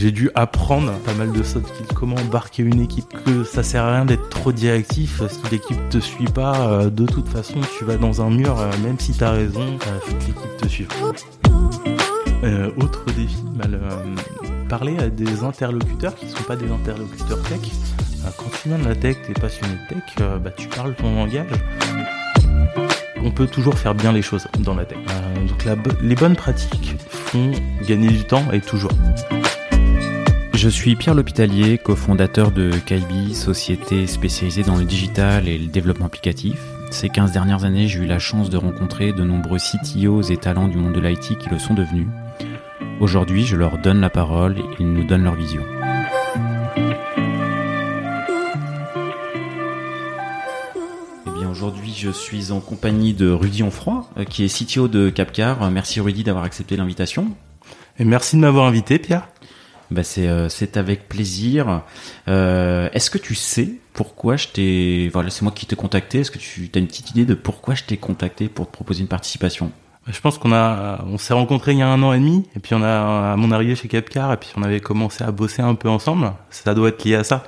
j'ai dû apprendre pas mal de soft skills, comment embarquer une équipe, que ça sert à rien d'être trop directif, si l'équipe te suit pas, euh, de toute façon tu vas dans un mur, euh, même si t'as raison, euh, l'équipe te suive. autre défi, parler à des interlocuteurs qui sont pas des interlocuteurs tech. quand tu viens de la tech, t'es passionné de tech, bah, tu parles ton langage on peut toujours faire bien les choses dans la tech. donc les bonnes pratiques font gagner du temps et toujours. Je suis Pierre L'Hôpitalier, cofondateur de Kaibi, société spécialisée dans le digital et le développement applicatif. Ces 15 dernières années, j'ai eu la chance de rencontrer de nombreux CTOs et talents du monde de l'IT qui le sont devenus. Aujourd'hui, je leur donne la parole et ils nous donnent leur vision. Aujourd'hui, je suis en compagnie de Rudy Onfroy, euh, qui est CTO de Capcar. Merci Rudy d'avoir accepté l'invitation. Et merci de m'avoir invité, Pierre. Bah c'est euh, c'est avec plaisir. Euh, Est-ce que tu sais pourquoi je t'ai voilà c'est moi qui t'ai contacté. Est-ce que tu as une petite idée de pourquoi je t'ai contacté pour te proposer une participation? Bah, Je pense qu'on a on s'est rencontrés il y a un an et demi et puis on a à mon arrivée chez Capcar et puis on avait commencé à bosser un peu ensemble. Ça doit être lié à ça.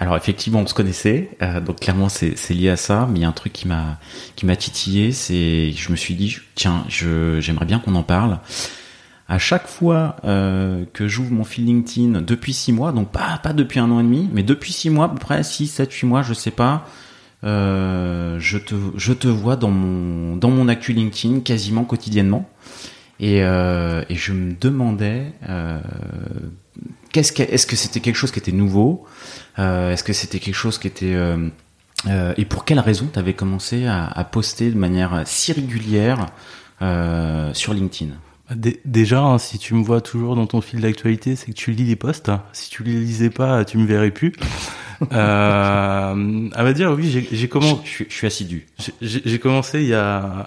Alors effectivement, on se connaissait, euh, donc clairement c'est lié à ça. Mais il y a un truc qui m'a qui m'a titillé, c'est je me suis dit tiens, j'aimerais bien qu'on en parle à chaque fois euh, que j'ouvre mon fil LinkedIn depuis six mois, donc pas pas depuis un an et demi, mais depuis six mois, à peu près six, sept, huit mois, je sais pas, euh, je te je te vois dans mon dans mon LinkedIn quasiment quotidiennement, et et je me demandais qu'est-ce que est-ce que c'était quelque chose qui était nouveau, euh, est-ce que c'était quelque chose qui était euh, et pour quelle raison tu avais commencé à, à, poster de manière si régulière sur LinkedIn? Déjà, hein, si tu me vois toujours dans ton fil d'actualité, c'est que tu lis les posts. Si tu les lisais pas, tu me verrais plus. euh, à vrai dire, oui, j'ai commencé. Je, suis assidu. J'ai commencé il y a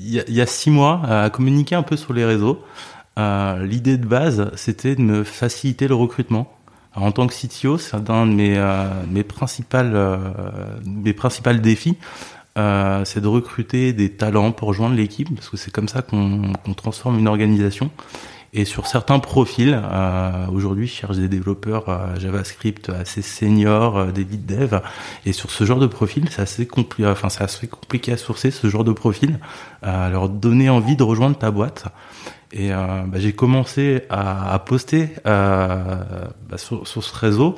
il y a, six mois à communiquer un peu sur les réseaux. Euh, L'idée de base, c'était de me faciliter le recrutement. en tant que CTO, c'est un de mes euh, mes principales euh, mes principales défis euh, c'est de recruter des talents pour rejoindre l'équipe, parce que c'est comme ça qu'on transforme une organisation. Et sur certains profils, euh, aujourd'hui, je cherche des développeurs euh, JavaScript assez seniors, euh, des lead dev. Et sur ce genre de profil, c'est assez compliqué, enfin, assez compliqué à sourcer ce genre de profil, leur donner envie de rejoindre ta boîte. Et bah, j'ai commencé à, poster bah, sur, ce réseau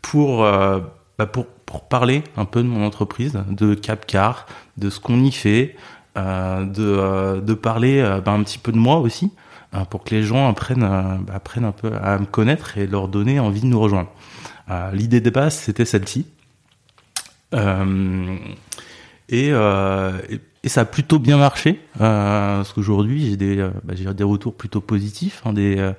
pour, bah, pour pour parler un peu de mon entreprise, de Capcar, de ce qu'on y fait, euh, de, euh, de parler euh, un petit peu de moi aussi, pour que les gens apprennent, apprennent un peu à me connaître et leur donner envie de nous rejoindre. L'idée de base, c'était celle-ci. Et, et, ça a plutôt bien marché, parce qu'aujourd'hui, j'ai des, bah, des retours plutôt positifs, hein, des,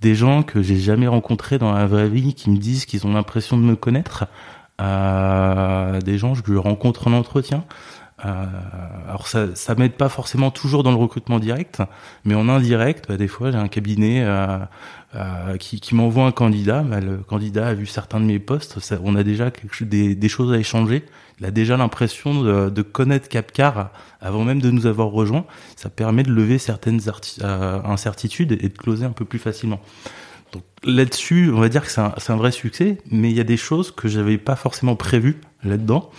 des gens que j'ai jamais rencontrés dans la vraie vie qui me disent qu'ils ont l'impression de me connaître à des gens que je rencontre en entretien. Euh, alors ça, ça m'aide pas forcément toujours dans le recrutement direct, mais en indirect, bah, des fois j'ai un cabinet euh, euh, qui, qui m'envoie un candidat. Bah, le candidat a vu certains de mes postes, on a déjà quelque des, des, choses à échanger. Il a déjà l'impression de, connaître Capcar avant même de nous avoir rejoint. Ça permet de lever certaines euh, incertitudes et de closer un peu plus facilement. Donc là-dessus, on va dire que c'est un, un, vrai succès, mais il y a des choses que j'avais pas forcément prévues là-dedans.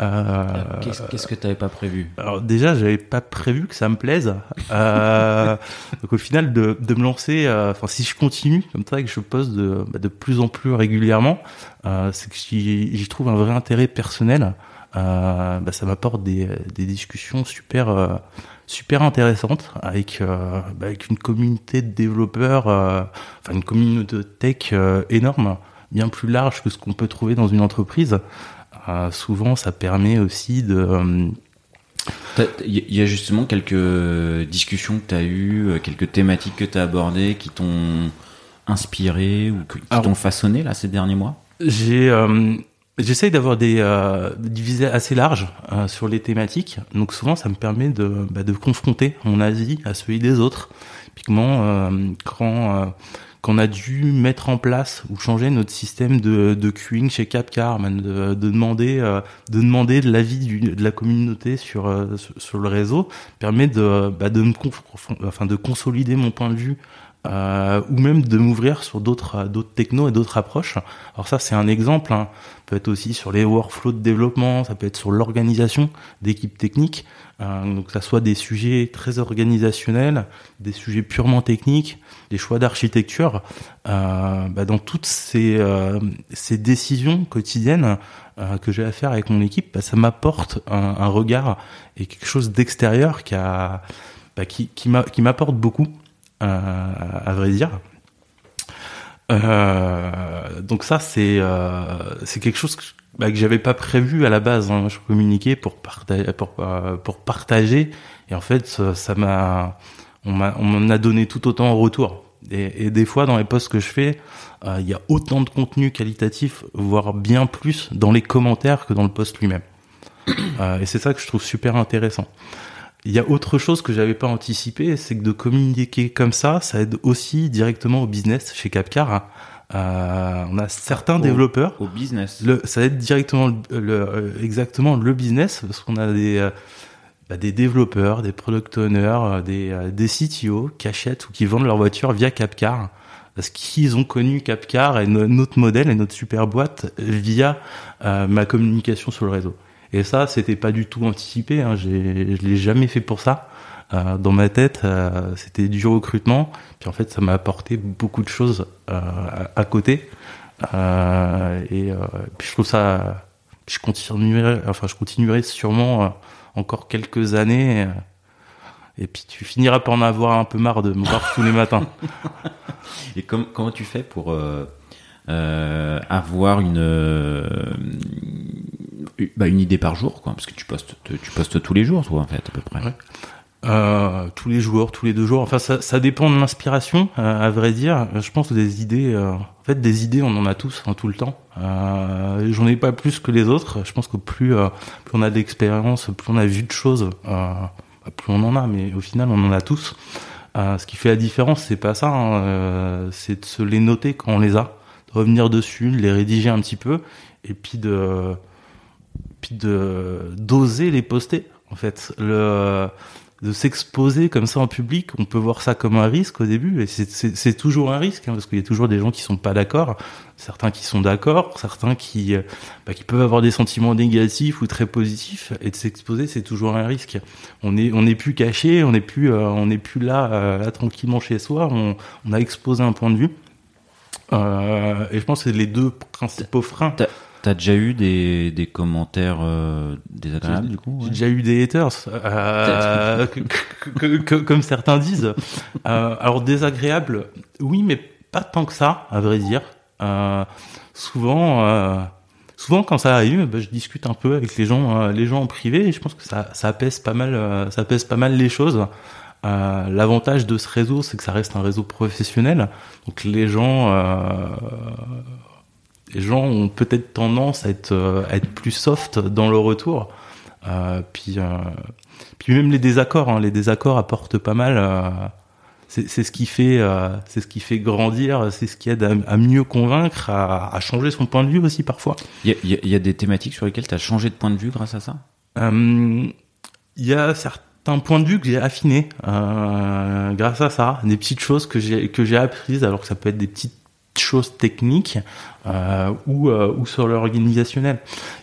Euh, Qu'est-ce que tu n'avais pas prévu? Alors déjà, j'avais pas prévu que ça me plaise. Euh, donc au final, de, de me lancer, euh, enfin si je continue comme ça et que je poste de, bah, de plus en plus régulièrement, euh, c'est que j'y trouve un vrai intérêt personnel. Euh, bah, ça m'apporte des, des discussions super super intéressante avec euh, bah, avec une communauté de développeurs, euh, enfin une communauté de tech euh, énorme, bien plus large que ce qu'on peut trouver dans une entreprise. Souvent, ça permet aussi de il y a justement quelques discussions que tu as eues, quelques thématiques que tu as abordées qui t'ont inspiré ou qui t'ont façonné là ces derniers mois? J'ai J'essaye d'avoir des euh, divisés assez larges euh, sur les thématiques, donc souvent ça me permet de, bah, de confronter mon avis à celui des autres. Typiquement, euh, quand qu'on a dû mettre en place ou changer notre système de, de queuing chez Capcar, de, de demander euh, de demander de l'avis de la communauté sur, euh, sur, le réseau, permet de bah, de me consolider mon point de vue euh, ou même de m'ouvrir sur d'autres d'autres technos et d'autres approches. Alors ça c'est un exemple, hein. Peut être aussi sur les workflows de développement, ça peut être sur l'organisation d'équipes techniques, euh, donc ça soit des sujets très organisationnels, des sujets purement techniques, des choix d'architecture, euh, bah, dans toutes ces, euh, décisions quotidiennes euh, que j'ai à faire avec mon équipe, bah, ça m'apporte un, regard et quelque chose d'extérieur qui bah, m'apporte beaucoup, à vrai dire. Euh, donc ça c'est c'est quelque chose que, bah, que j'avais pas prévu à la base. Hein. Je communiquais pour partager pour, pour partager et en fait ça m'a on m'en a donné tout autant en retour. Et, et, des fois, dans les posts que je fais, euh, il y a autant de contenu qualitatif, voire bien plus dans les commentaires que dans le post lui-même. Euh, et c'est ça que je trouve super intéressant. Il y a autre chose que j'avais pas anticipé, c'est que de communiquer comme ça, ça aide aussi directement au business chez Capcar. Euh, on a certains développeurs. Au business. Le, ça aide directement le, le, exactement le business parce qu'on a des euh, bah, des développeurs, des product owners, euh, des, euh, des CTO qui achètent ou qui vendent leur voiture via Capcar parce qu'ils ont connu Capcar et notre modèle et notre super boîte via euh, ma communication sur le réseau. Et ça, c'était pas du tout anticipé. Hein. Je l'ai jamais fait pour ça. Euh, dans ma tête, euh, c'était du recrutement. Puis en fait, ça m'a apporté beaucoup de choses à, à, côté. et puis je trouve ça. Je continuerai. Enfin, je continuerai sûrement encore quelques années. Euh, et puis tu finiras par en avoir un peu marre de me voir tous les matins. Et comment tu fais pour euh, euh, avoir une bah, une idée par jour, quoi Parce que tu postes tu postes tous les jours, toi, en fait, à peu près. Euh, tous les jours, tous les deux jours. Enfin, ça, ça dépend de l'inspiration, euh, à vrai dire. Je pense que des idées, euh, en fait, des idées, on en a tous, hein, tout le temps. J'en ai pas plus que les autres. Je pense que plus, plus on a d'expérience, plus on a vu de choses, bah, plus on en a. Mais au final, on en a tous. ce qui fait la différence, c'est pas ça. Hein, c'est de se les noter quand on les a, de revenir dessus, de les rédiger un petit peu, et puis de, puis de d'oser les poster. En fait, de s'exposer comme ça en public, on peut voir ça comme un risque au début, et c'est toujours un risque, hein, parce qu'il y a toujours des gens qui sont pas d'accord, certains qui sont d'accord, certains qui, euh, bah, qui peuvent avoir des sentiments négatifs ou très positifs, et de s'exposer, c'est toujours un risque. On est, on n'est plus caché, on n'est plus, euh, on n'est plus là, euh, là tranquillement chez soi, on, a exposé un point de vue. et je pense que les deux principaux freins. T'as déjà eu des, des commentaires euh, désagréables du coup J'ai déjà eu des haters, euh, comme certains disent. Euh, alors désagréables, oui, mais pas tant que ça, à vrai dire. Souvent, souvent quand ça arrive, bah, je discute un peu avec les gens, les gens en privé, et je pense que ça, ça pèse pas mal, ça pèse pas mal les choses. L'avantage de ce réseau, c'est que ça reste un réseau professionnel, donc les gens les gens ont peut-être tendance à être, euh, à être plus soft dans le retour. Euh, puis, euh, puis même les désaccords, hein, les désaccords apportent pas mal. Euh, c'est ce qui fait, euh, c'est ce qui fait grandir, c'est ce qui aide à, mieux convaincre, à, à, changer son point de vue aussi parfois. Il y a, y a, des thématiques sur lesquelles tu as changé de point de vue grâce à ça? Il y a certains points de vue que j'ai affinés grâce à ça, des petites choses que j'ai que j'ai apprises, alors que ça peut être des petites choses techniques euh, ou, euh, ou sur l'organisationnel.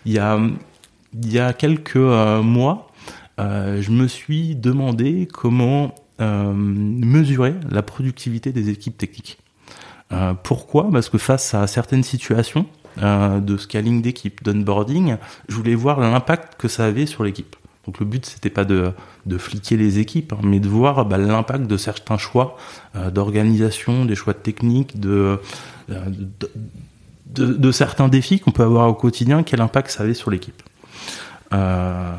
Il y a, quelques euh, mois, je me suis demandé comment mesurer la productivité des équipes techniques. pourquoi? Parce que face à certaines situations de scaling d'équipe, d'onboarding, je voulais voir l'impact que ça avait sur l'équipe. Donc le but c'était pas de, de fliquer les équipes, hein, mais de voir bah, l'impact de certains choix d'organisation, des choix de, de, de, de certains défis qu'on peut avoir au quotidien, quel impact ça avait sur l'équipe. Euh,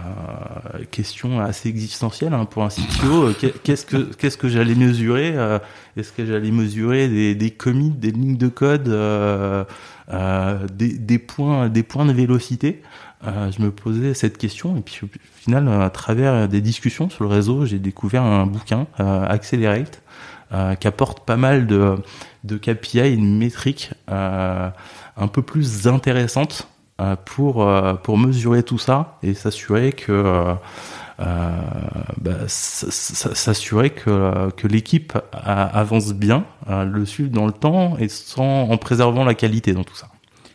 question assez existentielle hein, pour un CTO. qu'est-ce que que j'allais mesurer euh, Est-ce que j'allais mesurer des, commits, des lignes de code, euh, euh des, des, points des points de vélocité? Euh, Je me posais cette question et puis au final, à travers des discussions sur le réseau, j'ai découvert un bouquin Accelerate qui apporte pas mal de, de KPI et de métriques un peu plus intéressantes pour, pour mesurer tout ça et s'assurer que euh, bah, s'assurer que, que l'équipe avance bien, le suivre dans le temps et sans, en préservant la qualité dans tout ça.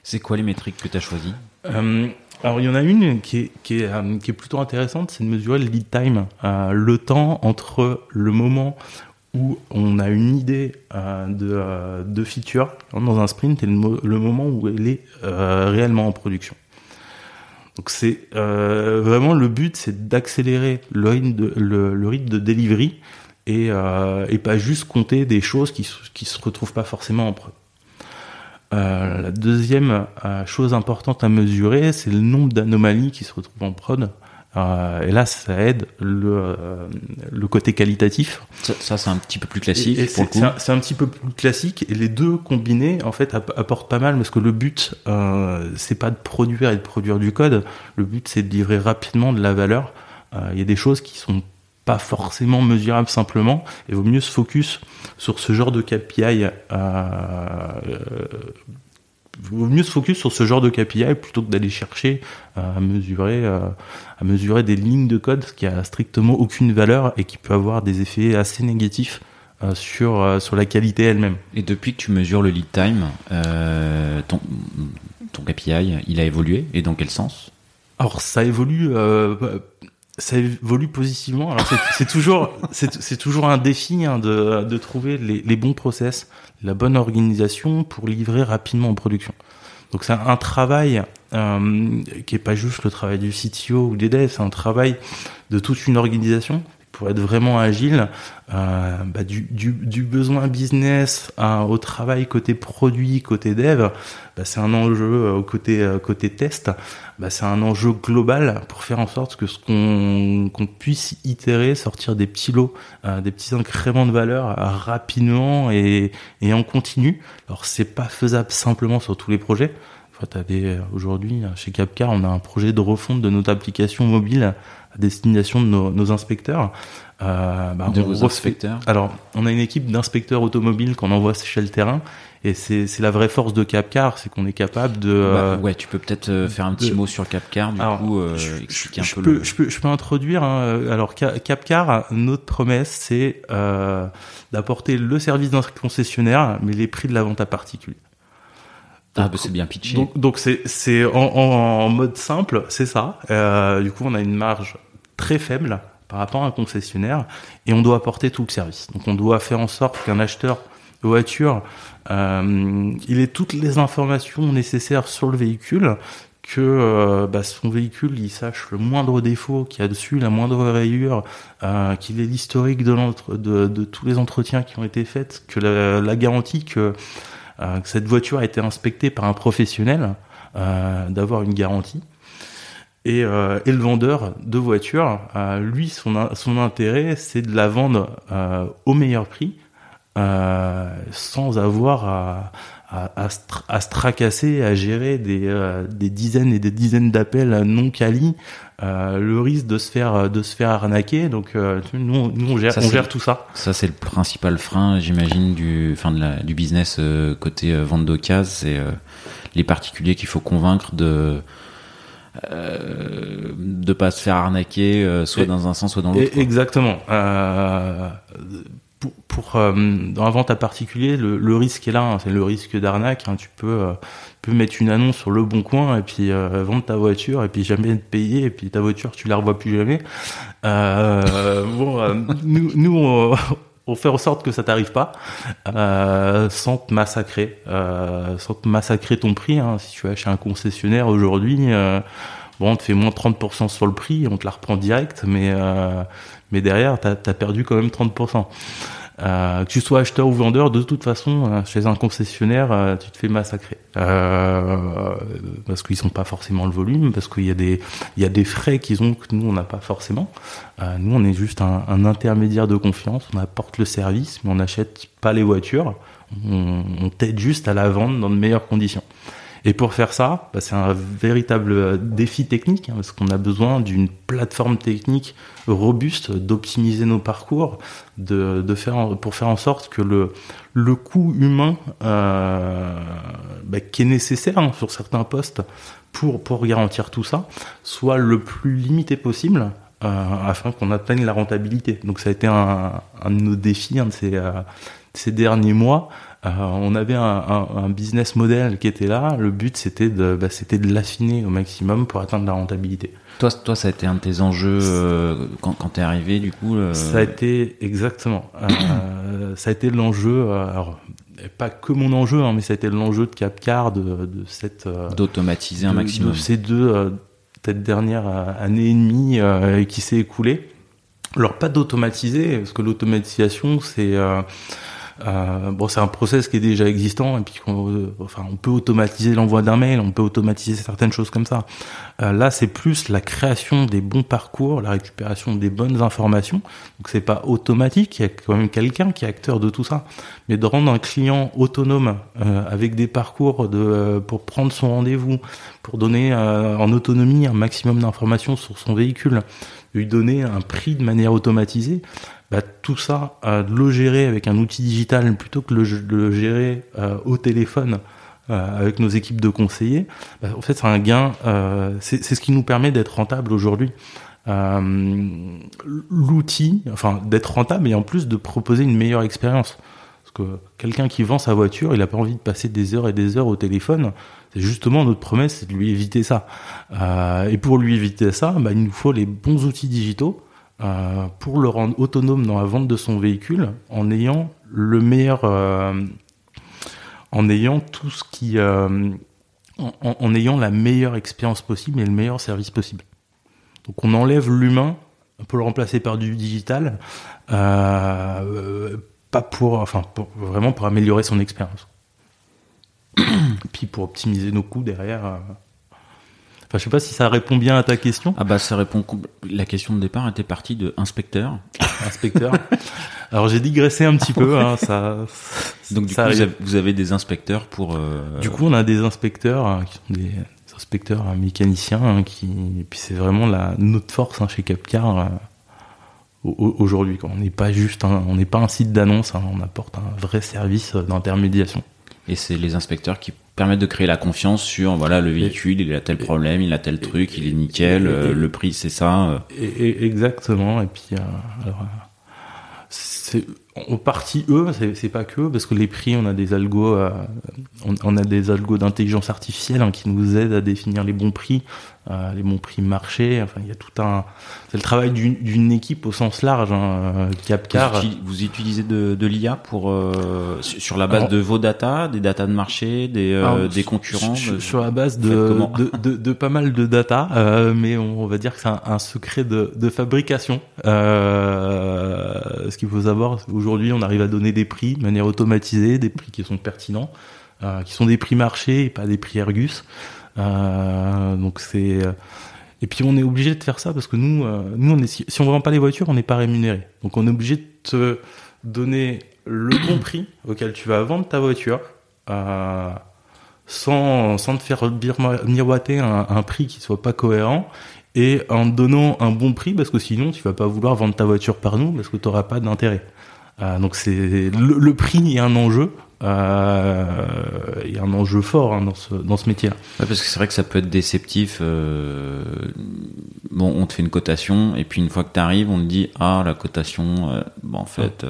C'est quoi les métriques que tu as choisies? Euh, alors il y en a une qui est, qui est, euh, plutôt intéressante, c'est de mesurer le lead time, euh, le temps entre le moment où on a une idée euh, de, de feature dans un sprint et le, le moment où elle est réellement en production. Donc c'est vraiment le but, c'est d'accélérer le rythme de, delivery et, et, pas juste compter des choses qui qui se retrouvent pas forcément en prod. Euh, la deuxième euh, chose importante à mesurer, c'est le nombre d'anomalies qui se retrouvent en prod euh, et là, ça aide le, le côté qualitatif. Ça, c'est un petit peu plus classique. C'est un, petit peu plus classique. Et les deux combinés, en fait, apportent pas mal parce que le but, c'est pas de produire et de produire du code. Le but, c'est de livrer rapidement de la valeur. Il y a des choses qui sont pas forcément mesurables simplement. Et il vaut mieux se focus sur ce genre de KPI il vaut mieux se focus sur ce genre de KPI plutôt que d'aller chercher à mesurer, euh, à mesurer des lignes de code qui a strictement aucune valeur et qui peut avoir des effets assez négatifs euh, sur, euh, sur la qualité elle-même. Et depuis que tu mesures le lead time, ton, ton KPI, il a évolué et dans quel sens? Alors ça évolue ça évolue positivement. Alors c'est toujours c'est toujours un défi hein, de, de trouver les, les, bons process, la bonne organisation pour livrer rapidement en production. Donc c'est un travail euh, qui est pas juste le travail du CTO ou des devs, c'est un travail de toute une organisation pour être vraiment agile, euh, bah, du, besoin business au travail côté produit, côté dev, bah, c'est un enjeu euh, au côté euh, côté test, bah, c'est un enjeu global pour faire en sorte que ce qu'on puisse itérer, sortir des petits lots, des petits incréments de valeur rapidement et, en continu. Alors c'est pas faisable simplement sur tous les projets. Aujourd'hui, chez Capcar, on a un projet de refonte de notre application mobile destination de nos, inspecteurs. Euh, bah, de vos inspecteurs Alors, on a une équipe d'inspecteurs automobiles qu'on envoie chez le terrain. Et c'est la vraie force de Capcar, c'est qu'on est capable de. Bah, euh, ouais, tu peux peut-être euh, faire un petit mot sur Capcar, du coup, euh, expliquer un peu. Peux, le... je peux, je peux introduire. Hein, alors Capcar, notre promesse, c'est d'apporter le service d'un concessionnaire, mais les prix de la vente à particulier. Ah, bah c'est bien pitché. Donc, c'est c'est en, en, mode simple, c'est ça. Euh, du coup, on a une marge très faible par rapport à un concessionnaire et on doit apporter tout le service. Donc, on doit faire en sorte qu'un acheteur de voiture, euh, il ait toutes les informations nécessaires sur le véhicule, que euh, bah, son véhicule il sache le moindre défaut qu'il y a dessus, la moindre rayure, euh, qu'il ait l'historique de, tous les entretiens qui ont été faits, que la, garantie que cette voiture a été inspectée par un professionnel, d'avoir une garantie. Et, euh, et, le vendeur de voiture, lui, son, son intérêt, c'est de la vendre au meilleur prix, sans avoir à, à, à, se tracasser, à gérer des, des dizaines et des dizaines d'appels non quali, euh, le risque de se faire de se faire arnaquer. Donc euh, nous, nous on gère, on gère tout ça. Ça c'est le principal frein, j'imagine, du fin de la, du business euh, côté vente d'occasion, c'est les particuliers qu'il faut convaincre de euh, de pas se faire arnaquer soit dans un sens soit dans l'autre. Exactement. Euh, pour, pour dans la vente à particulier, le, le risque est là, hein, c'est le risque d'arnaque. Hein, tu peux peux mettre une annonce sur le bon coin et puis euh, vendre ta voiture et puis jamais te payer et puis ta voiture tu la revois plus jamais. Euh, bon, euh, nous, nous on, on, fait en sorte que ça t'arrive pas euh, sans te massacrer, sans te massacrer ton prix. Hein. Si tu vas chez un concessionnaire aujourd'hui, bon, on te fait moins 30% sur le prix, on te la reprend direct, mais mais derrière t'as as perdu quand même 30%. Euh, que tu sois acheteur ou vendeur, de toute façon, euh, chez un concessionnaire, euh, tu te fais massacrer euh, parce qu'ils sont pas forcément le volume, parce qu'il y a des y a des frais qu'ils ont que nous on n'a pas forcément. nous, on est juste un, un, intermédiaire de confiance. On apporte le service, mais on n'achète pas les voitures. On, on t'aide juste à la vendre dans de meilleures conditions. Et pour faire ça, bah, c'est un véritable défi technique, hein, parce qu'on a besoin d'une plateforme technique robuste, d'optimiser nos parcours, de, faire pour faire en sorte que le le coût humain euh, bah, qui est nécessaire hein, sur certains postes pour pour garantir tout ça soit le plus limité possible euh, afin qu'on atteigne la rentabilité. Donc ça a été un, un de nos défis hein, de ces, euh, ces derniers mois. Euh, on avait un, un, un, business model qui était là. Le but, c'était de, bah, c'était de l'affiner au maximum pour atteindre la rentabilité. Toi, toi, ça a été un de tes enjeux euh, quand, quand t'es arrivé, du coup. Euh... Ça a été exactement. Euh, ça a été l'enjeu. Alors, pas que mon enjeu, hein, mais ça a été l'enjeu de Capcar de, de cette. D'automatiser un maximum. De ces deux, peut-être dernière année et demie qui s'est écoulée. Alors pas d'automatiser, parce que l'automatisation, c'est euh, bon, c'est un process qui est déjà existant et puis on, enfin, on peut automatiser l'envoi d'un mail, on peut automatiser certaines choses comme ça. Euh, là, c'est plus la création des bons parcours, la récupération des bonnes informations. Donc, c'est pas automatique. Il y a quand même quelqu'un qui est acteur de tout ça. Mais de rendre un client autonome euh, avec des parcours euh, pour prendre son rendez-vous, pour donner euh, en autonomie un maximum d'informations sur son véhicule, lui donner un prix de manière automatisée bah, tout ça, euh, de le gérer avec un outil digital plutôt que de le, gérer euh, au téléphone euh, avec nos équipes de conseillers, bah, en fait, c'est un gain. Euh, c'est ce qui nous permet d'être rentable aujourd'hui. Euh, L'outil, enfin, d'être rentable et en plus de proposer une meilleure expérience. Parce que quelqu'un qui vend sa voiture, il n'a pas envie de passer des heures et des heures au téléphone. C'est justement notre promesse, c'est de lui éviter ça. et pour lui éviter ça, bah, il nous faut les bons outils digitaux euh, pour le rendre autonome dans la vente de son véhicule en ayant le meilleur, euh, en ayant tout ce qui, euh, en, ayant la meilleure expérience possible et le meilleur service possible. Donc on enlève l'humain pour le remplacer par du digital, euh, pas pour, enfin pour, vraiment pour améliorer son expérience. Puis pour optimiser nos coûts derrière. Enfin, je sais pas si ça répond bien à ta question. Ah bah ça répond. La question de départ était partie de inspecteur. inspecteur. Alors j'ai digressé un petit peu. Hein, ça. Donc du ça coup vous avez, vous avez, des inspecteurs pour. Euh... Du coup on a des inspecteurs hein, qui sont des inspecteurs hein, mécaniciens hein, qui. Et puis c'est vraiment la notre force hein, chez Capcar. Euh, aujourd'hui, on n'est pas juste, un, on n'est pas un site d'annonce, hein, on apporte un vrai service d'intermédiation. Et c'est les inspecteurs qui permettent de créer la confiance sur voilà le véhicule, il a tel problème, il a tel truc, il est nickel, euh, le prix c'est ça. Et, exactement. Et puis euh, alors, c'est en partie eux, c'est pas que parce que les prix, on a des algos, euh, on, on, a des algos d'intelligence artificielle hein, qui nous aident à définir les bons prix, euh, les bons prix marché. Enfin, il y a tout un, c'est le travail d'une équipe au sens large. Hein, Capcar. Vous, vous, utilisez de, de l'IA pour euh, sur la base Alors, de vos data, des data de marché, des, euh, Alors, des concurrents. Sur, sur la base de de, pas mal de data, euh, mais on, on, va dire que c'est un, un, secret de, de fabrication. ce qu'il faut savoir Aujourd'hui, on arrive à donner des prix de manière automatisée, des prix qui sont pertinents, euh, qui sont des prix marché et pas des prix Ergus. Euh, donc c'est et puis on est obligé de faire ça parce que nous, euh, nous on est si on vend pas les voitures, on n'est pas rémunéré. Donc on est obligé de te donner le bon prix auquel tu vas vendre ta voiture. Euh, sans, sans te faire miroiter un, un prix qui soit pas cohérent et en donnant un bon prix parce que sinon tu vas pas vouloir vendre ta voiture par nous parce que tu n'auras pas d'intérêt. Euh, donc c'est le, le, prix est un enjeu. Il y a un enjeu fort hein, dans ce dans ce métier. -là. Ouais, parce que c'est vrai que ça peut être déceptif. Euh, bon, on te fait une cotation et puis une fois que tu arrives, on te dit ah la cotation. Euh, bon en fait,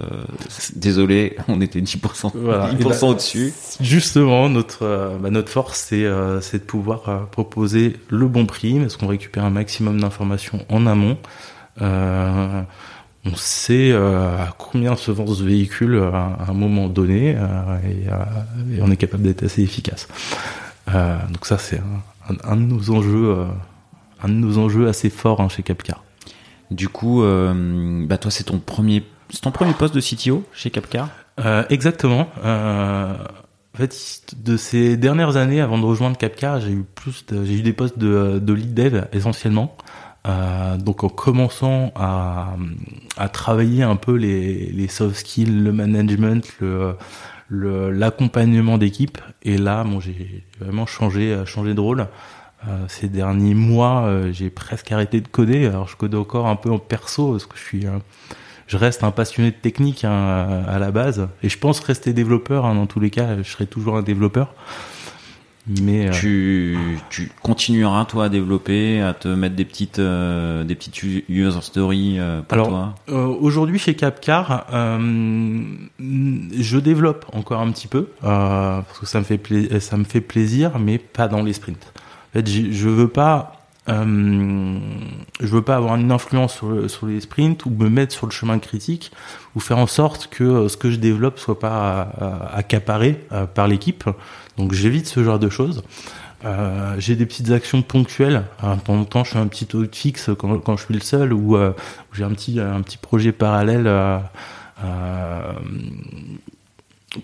désolé, on était 10% voilà. 10% au-dessus. Justement, notre bah, notre force c'est c'est de pouvoir proposer le bon prix parce qu'on récupère un maximum d'informations en amont. Euh, on sait euh, à combien se vend ce véhicule à, un moment donné euh, et, euh, et, on est capable d'être assez efficace. Donc ça c'est un, un, un, de nos enjeux, un de nos enjeux assez forts hein, chez Capcar. Du coup, bah toi c'est ton premier, c'est ton premier poste de CTO chez Capcar? exactement. en fait, de ces dernières années, avant de rejoindre Capcar, j'ai eu plus, j'ai eu des postes de, de lead dev essentiellement. Euh, donc en commençant à, à, travailler un peu les, les soft skills, le management, le, l'accompagnement d'équipe. Et là, bon, j'ai vraiment changé, changé de rôle. Euh, ces derniers mois, euh, j'ai presque arrêté de coder. Alors je code encore un peu en perso parce que je suis, je reste un passionné de technique hein, à la base, et je pense rester développeur. Hein, dans tous les cas, je serai toujours un développeur. Mais euh, tu, tu continueras toi à développer, à te mettre des petites euh, des petites user stories euh, pour Alors, toi. Aujourd'hui chez Capcar, je développe encore un petit peu parce que ça me fait ça me fait plaisir, mais pas dans les sprints. En fait, je veux pas euh, je veux pas avoir une influence sur, sur, les sprints ou me mettre sur le chemin critique ou faire en sorte que euh, ce que je développe soit pas euh, accaparé euh, par l'équipe. Donc j'évite ce genre de choses. Euh, j'ai des petites actions ponctuelles. de temps en temps, je fais un petit audit fixe quand, je suis le seul ou euh, j'ai un petit un petit projet parallèle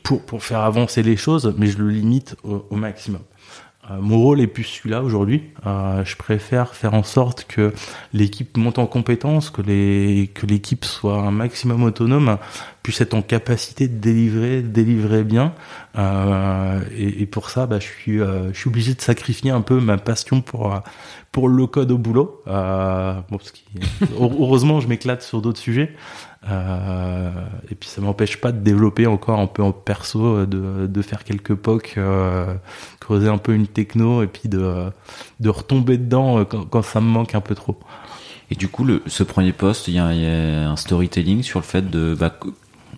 pour pour faire avancer les choses, mais je le limite au maximum. Euh, mon rôle est plus celui-là aujourd'hui. Euh, je préfère faire en sorte que l'équipe monte en compétence, que l'équipe soit un maximum autonome, puisse être en capacité de délivrer, délivrer bien. Euh, et, pour ça, bah, je je suis obligé de sacrifier un peu ma passion pour pour le code au boulot. Euh, bon, parce heureusement, je m'éclate sur d'autres sujets. Euh, et puis ça m'empêche pas de développer encore un peu en perso, de, de faire quelques POC, euh, creuser un peu une techno et puis de, de retomber dedans quand, quand, ça me manque un peu trop. Et du coup, le, ce premier poste, il y, a, il y a un storytelling sur le fait de bah,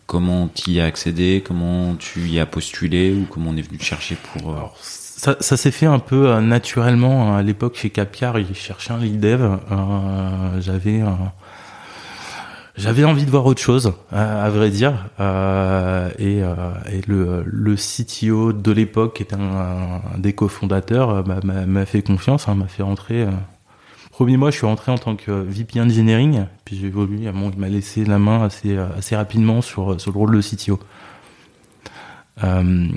comment tu y as accédé, comment tu y as postulé ou comment on est venu te chercher pour. Alors, ça, s'est fait un peu euh, naturellement à l'époque chez Capiar. J'ai cherché un lead dev. Euh, J'avais j'avais envie de voir autre chose, à, vrai dire. Euh, et, euh, le, CTO de l'époque, qui était un, des cofondateurs, euh, m'a fait confiance, hein, m'a fait rentrer. Euh. Premier mois, je suis rentré en tant que VP Engineering, puis j'ai évolué. Il m'a laissé la main assez, assez rapidement sur, sur le rôle de CTO. Euh,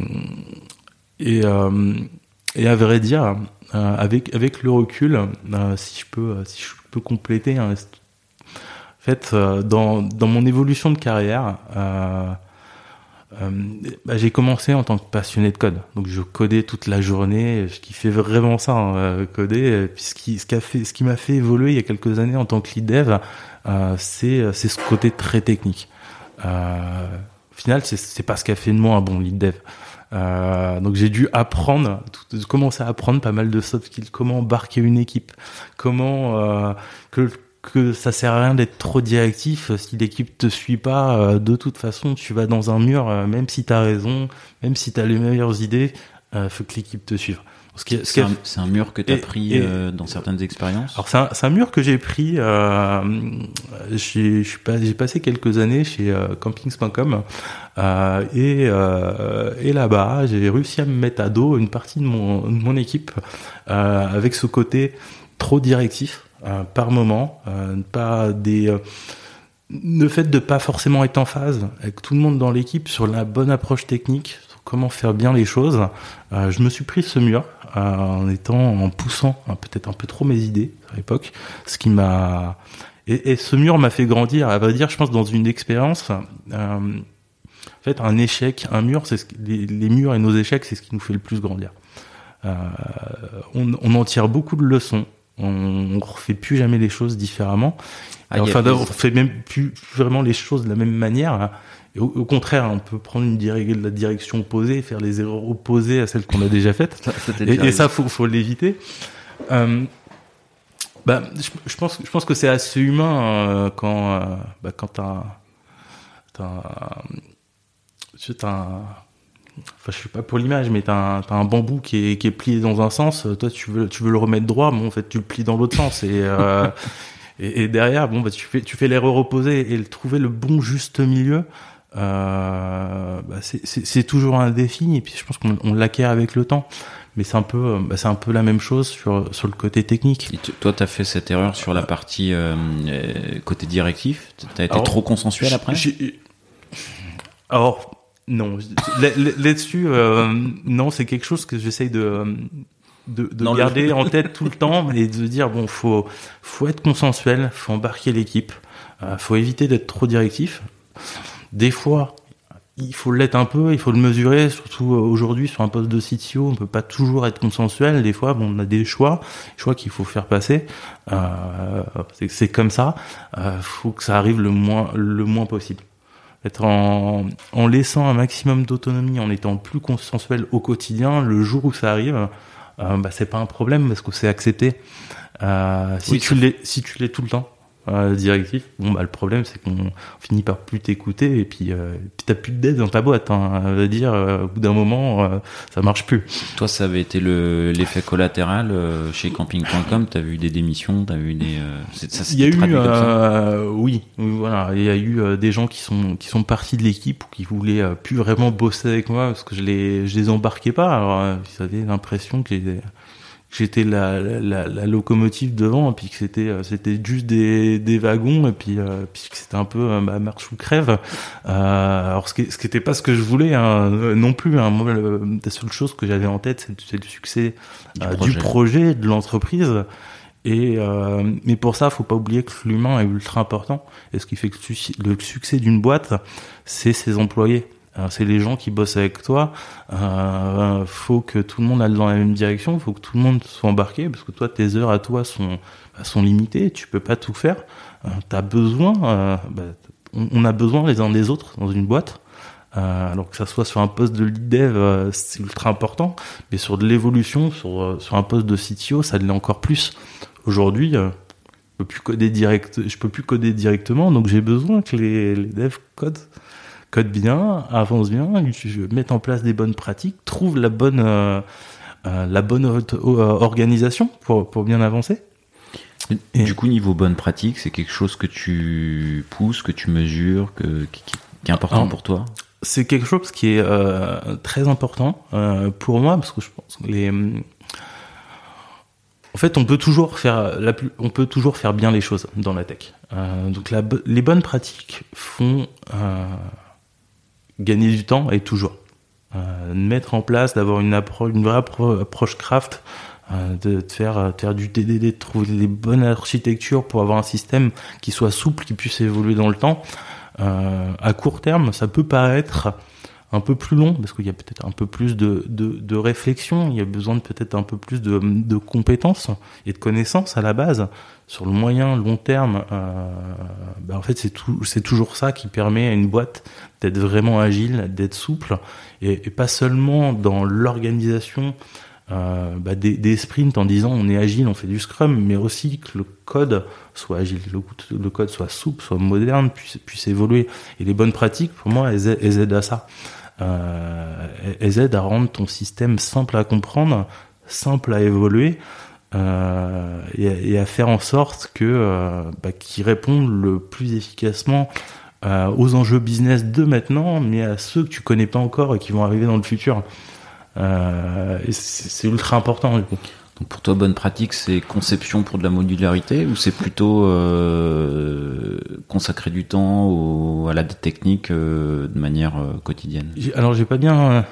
et, et à vrai dire, avec, avec le recul, si je peux, si je peux compléter, hein, en fait, euh, dans, dans mon évolution de carrière, euh, euh, bah, j'ai commencé en tant que passionné de code. Donc je codais toute la journée, qui fait vraiment ça, hein, coder. Puis ce qui, ce qui a fait, ce qui m'a fait évoluer il y a quelques années en tant que lead dev, euh, c'est c'est ce côté très technique. Euh, au final, c'est pas ce qui a fait de moi un bon lead dev. Euh, donc j'ai dû apprendre, commencer à apprendre pas mal de soft skills, comment embarquer une équipe, comment euh, que que ça sert à rien d'être trop directif. Si l'équipe te suit pas euh, de toute façon tu vas dans un mur euh, même si tu as raison même si tu as les meilleures idées euh, faut que l'équipe te suive c'est un, un, mur que tu as pris euh, dans certaines expériences Alors c'est un, un, mur que j'ai pris. Euh, j'ai pas, passé quelques années chez euh, campings.com et, et là-bas j'ai réussi à me mettre à dos une partie de mon, de mon équipe avec ce côté trop directif. Euh, par moment, euh, pas des euh, le fait de pas forcément être en phase avec tout le monde dans l'équipe sur la bonne approche technique, sur comment faire bien les choses, je me suis pris ce mur en étant, en poussant peut-être un peu trop mes idées à l'époque, ce qui m'a et, et, ce mur m'a fait grandir. À vrai dire, je pense dans une expérience. Euh, en fait, un échec, un mur, c'est ce les, les, murs et nos échecs, c'est ce qui nous fait le plus grandir. Euh, on, on, en tire beaucoup de leçons on, refait plus jamais les choses différemment. Ah, enfin, on fait même plus vraiment les choses de la même manière. Et au, contraire, on peut prendre une la direction opposée, faire les erreurs opposées à celles qu'on a déjà faites. et, ça, faut, faut l'éviter. Euh, bah, je, pense, je pense que c'est assez humain euh, quand, euh, bah, quand t'as, t'as, t'as, Enfin, je suis pas pour l'image, mais t'as un, as un bambou qui est, qui est plié dans un sens. Toi, tu veux, tu veux le remettre droit, bon, en fait, tu le plies dans l'autre sens. Et, euh, et, et, derrière, bon, bah, tu fais, tu fais l'erreur opposée et trouver le bon juste milieu. Euh, bah, c'est toujours un défi. Et puis, je pense qu'on l'acquiert avec le temps. Mais c'est un peu, bah, c'est un peu la même chose sur sur le côté technique. Et toi, t'as fait cette erreur sur la partie euh, côté directif? T'as été Alors, trop consensuel après? Alors non, là-dessus, euh, non, c'est quelque chose que j'essaye de de, de garder en tête tout le temps et de dire bon, faut faut être consensuel, faut embarquer l'équipe, euh, faut éviter d'être trop directif. Des fois, il faut l'être un peu, il faut le mesurer, surtout aujourd'hui sur un poste de CTO, on peut pas toujours être consensuel. Des fois, bon, on a des choix, choix qu'il faut faire passer. Euh, c'est comme ça. Euh, faut que ça arrive le moins, le moins possible. Être en, en laissant un maximum d'autonomie, en étant plus consensuel au quotidien, le jour où ça arrive, euh, bah, c'est pas un problème parce que c'est accepté. Euh, si tu l'es, si tu l'es tout le temps, euh, directif. Bon, bah, le problème, c'est qu'on finit par plus t'écouter et puis, euh, puis t'as plus de dette dans ta boîte. Hein, veut dire, euh, au bout d'un moment, euh, ça marche plus. Toi, ça avait été le, l'effet collatéral euh, chez camping.com. T'as vu des démissions, t'as vu des. ça il y a eu, oui, voilà, il y a eu des gens qui sont qui sont partis de l'équipe ou qui voulaient plus vraiment bosser avec moi parce que je les je les embarquais pas. Alors, avaient l'impression que les j'étais la, la, la, locomotive devant et puis que c'était euh, c'était juste des, des wagons et puis euh, puis que c'était un peu euh, ma marche ou crève euh, alors ce qui ce qui était pas ce que je voulais hein, non plus hein. moi la seule chose que j'avais en tête c'est le succès du, projet. du, projet. de l'entreprise et mais pour ça faut pas oublier que l'humain est ultra important et ce qui fait que le succès d'une boîte c'est ses employés c'est les gens qui bossent avec toi. Euh, faut que tout le monde aille dans la même direction. Faut que tout le monde soit embarqué parce que toi, tes heures à toi sont bah, sont limitées. Tu peux pas tout faire. Euh, T'as besoin. Euh, bah, on, a besoin les uns des autres dans une boîte. Euh, alors que ça soit sur un poste de lead dev, euh, c'est ultra important, mais sur de l'évolution, sur euh, sur un poste de CTO, ça l'est encore plus. Aujourd'hui, je peux plus coder direct, je peux plus coder directement, donc j'ai besoin que les, les devs codent code bien, avance bien, mette en place des bonnes pratiques, trouve la bonne, euh, euh, la bonne euh, organisation pour, pour bien avancer. Et du coup, niveau bonne pratique, c'est quelque chose que tu pousses, que tu mesures, que, qui, qui est important pour toi? C'est quelque chose qui est euh, très important euh, pour moi parce que je pense que les. En fait, on peut toujours faire la plus, on peut toujours faire bien les choses dans la tech. Euh, donc, la, les bonnes pratiques font gagner du temps et toujours. Euh, mettre en place, d'avoir une approche, une vraie approche craft, euh, de, faire, faire du TDD, de trouver des bonnes architectures pour avoir un système qui soit souple, qui puisse évoluer dans le temps. Euh, à court terme, ça peut paraître un peu plus long parce qu'il y a peut-être un peu plus de, de, réflexion, il y a besoin de peut-être un peu plus de, de, compétences et de connaissances à la base. Sur le moyen, long terme, euh, ben en fait c'est toujours ça qui permet à une boîte d'être vraiment agile, d'être souple et, pas seulement dans l'organisation euh, bah des, sprints en disant on est agile, on fait du scrum, mais aussi que le code soit agile, le, le code soit souple, soit moderne, puisse, puisse évoluer. Et les bonnes pratiques, pour moi, elles aident à ça euh, elles aident à rendre ton système simple à comprendre, simple à évoluer. Euh, et, à faire en sorte que euh, bah, qu'ils répondent le plus efficacement euh, aux enjeux business de maintenant, mais à ceux que tu connais pas encore et qui vont arriver dans le futur. Euh, c'est ultra important du coup. Donc pour toi, bonne pratique, c'est conception pour de la modularité ou c'est plutôt euh, consacrer du temps au, à la technique euh, de manière euh, quotidienne? Alors j'ai pas bien.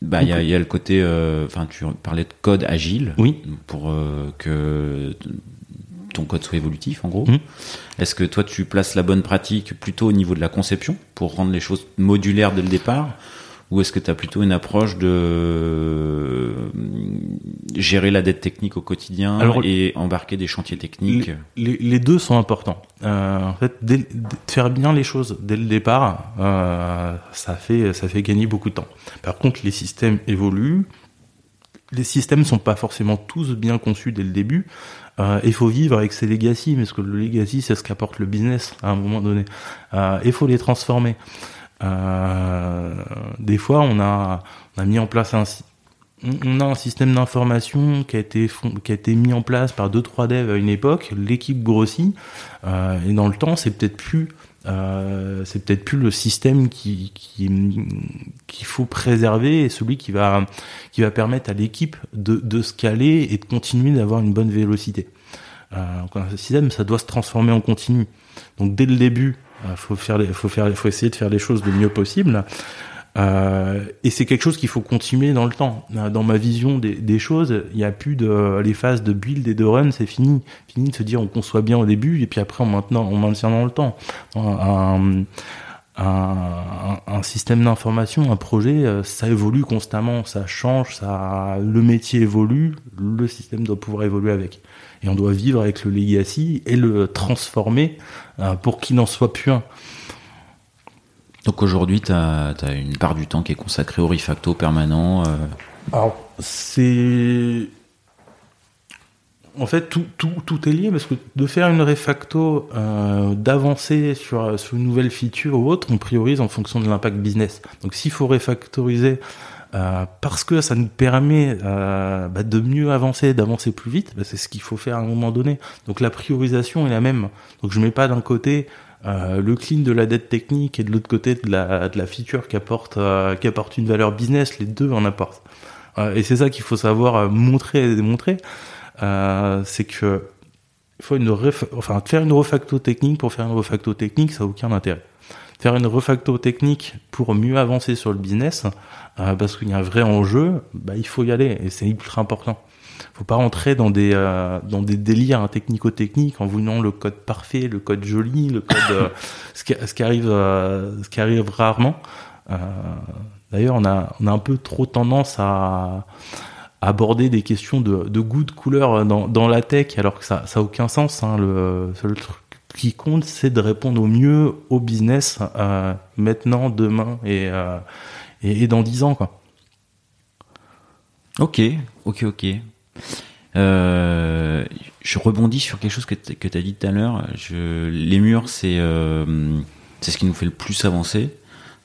Bah il y a, y a, le côté, enfin tu parlais de code agile. Oui. Pour que ton code soit évolutif en gros. Mmh. Est-ce que toi tu places la bonne pratique plutôt au niveau de la conception pour rendre les choses modulaires dès le départ ou est-ce que tu as plutôt une approche de euh, gérer la dette technique au quotidien Alors, et embarquer des chantiers techniques les, les deux sont importants. Euh, en fait, dès, faire bien les choses dès le départ, euh, ça fait ça fait gagner beaucoup de temps. Par contre, les systèmes évoluent. Les systèmes sont pas forcément tous bien conçus dès le début. Euh, il faut vivre avec ces legacy, parce que le legacy, c'est ce qu'apporte le business à un moment donné. Il faut les transformer. Euh, des fois, on a, mis en place un, système d'information qui a été mis en place par deux trois devs à une époque. L'équipe grossit euh, et dans le temps, c'est peut-être plus euh, peut-être plus le système qui qu'il qui faut préserver et celui qui va permettre à l'équipe de se caler et de continuer d'avoir une bonne vélocité. Euh, donc un système, ça doit se transformer en continu. Donc dès le début, faut faire, faut faire, faut essayer de faire les choses le mieux possible. Euh, et c'est quelque chose qu'il faut continuer dans le temps. Euh, dans ma vision des, choses, il n'y a plus de les phases de build et de run, c'est fini. Fini de se dire on conçoit bien au début et puis après on, maintient dans le temps. Un, un, système d'information, un projet, euh, ça évolue constamment, ça change, ça, le métier évolue, le système doit pouvoir évoluer avec. Et on doit vivre avec le legacy et le transformer euh, pour qu'il n'en soit plus un. Donc aujourd'hui, tu as, une part du temps qui est consacrée au refacto permanent. Euh. Alors, c'est en fait, tout, tout, tout, est lié parce que de faire une refacto, euh, d'avancer sur, sur une nouvelle feature ou autre, on priorise en fonction de l'impact business. Donc, s'il faut refactoriser euh, parce que ça nous permet euh, bah, de mieux avancer, d'avancer plus vite, bah, c'est ce qu'il faut faire à un moment donné. Donc, la priorisation est la même. Donc, je mets pas d'un côté euh, le clean de la dette technique et de l'autre côté de la, de la feature qui apporte, euh, qui apporte une valeur business. Les deux en apportent. Euh, et c'est ça qu'il faut savoir montrer et démontrer. C'est que faut une enfin faire une refacto technique pour faire une refacto technique, ça n'a aucun intérêt. Faire une refacto technique pour mieux avancer sur le business, euh, parce qu'il y a un vrai enjeu, bah, il faut y aller et c'est ultra important. Faut pas rentrer dans des euh, dans des délires technico-techniques en voulant le code parfait, le code joli, le code euh, ce, qui, ce qui arrive ce qui arrive rarement. D'ailleurs, on a on a un peu trop tendance à aborder des questions de, de goût de couleur dans, dans la tech alors que ça ça a aucun sens hein. le seul truc qui compte c'est de répondre au mieux au business euh, maintenant demain et, euh, et, dans dix ans quoi. Ok ok ok. Euh, je rebondis sur quelque chose que tu as dit tout à l'heure. Les murs c'est ce qui nous fait le plus avancer.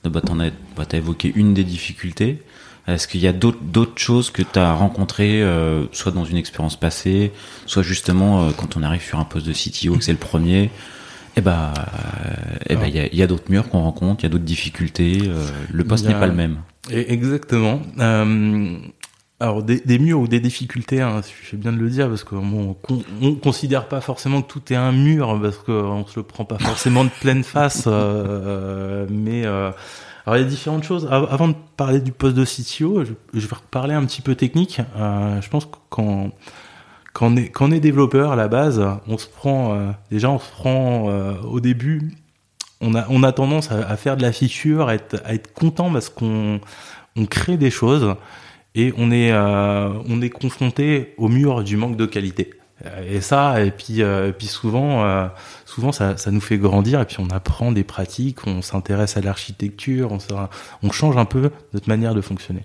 Bah, tu as, bah, as évoqué une des difficultés est-ce qu'il y a d'autres choses que tu as rencontrées, euh, soit dans une expérience passée, soit justement euh, quand on arrive sur un poste de CTO, que c'est le premier eh ben, eh ben, il y a, d'autres murs qu'on rencontre, il y a d'autres difficultés. Euh, le poste n'est pas le même. Exactement. alors des, murs ou des difficultés, hein, je bien de le dire, parce qu'on on, considère pas forcément que tout est un mur, parce qu'on se le prend pas forcément de pleine face, mais alors il y a différentes choses. Avant de parler du poste de CTO, je, vais reparler un petit peu technique. Euh, je pense que quand, quand, on est, quand on est développeur à la base, on se prend euh, déjà on se prend euh, au début, on a, on a tendance à, faire de la feature, à être, à être content parce qu'on on crée des choses et on est, on est confronté au mur du manque de qualité. Et ça, et puis, et puis souvent, souvent ça, nous fait grandir et puis on apprend des pratiques, on s'intéresse à l'architecture, on, change un peu notre manière de fonctionner.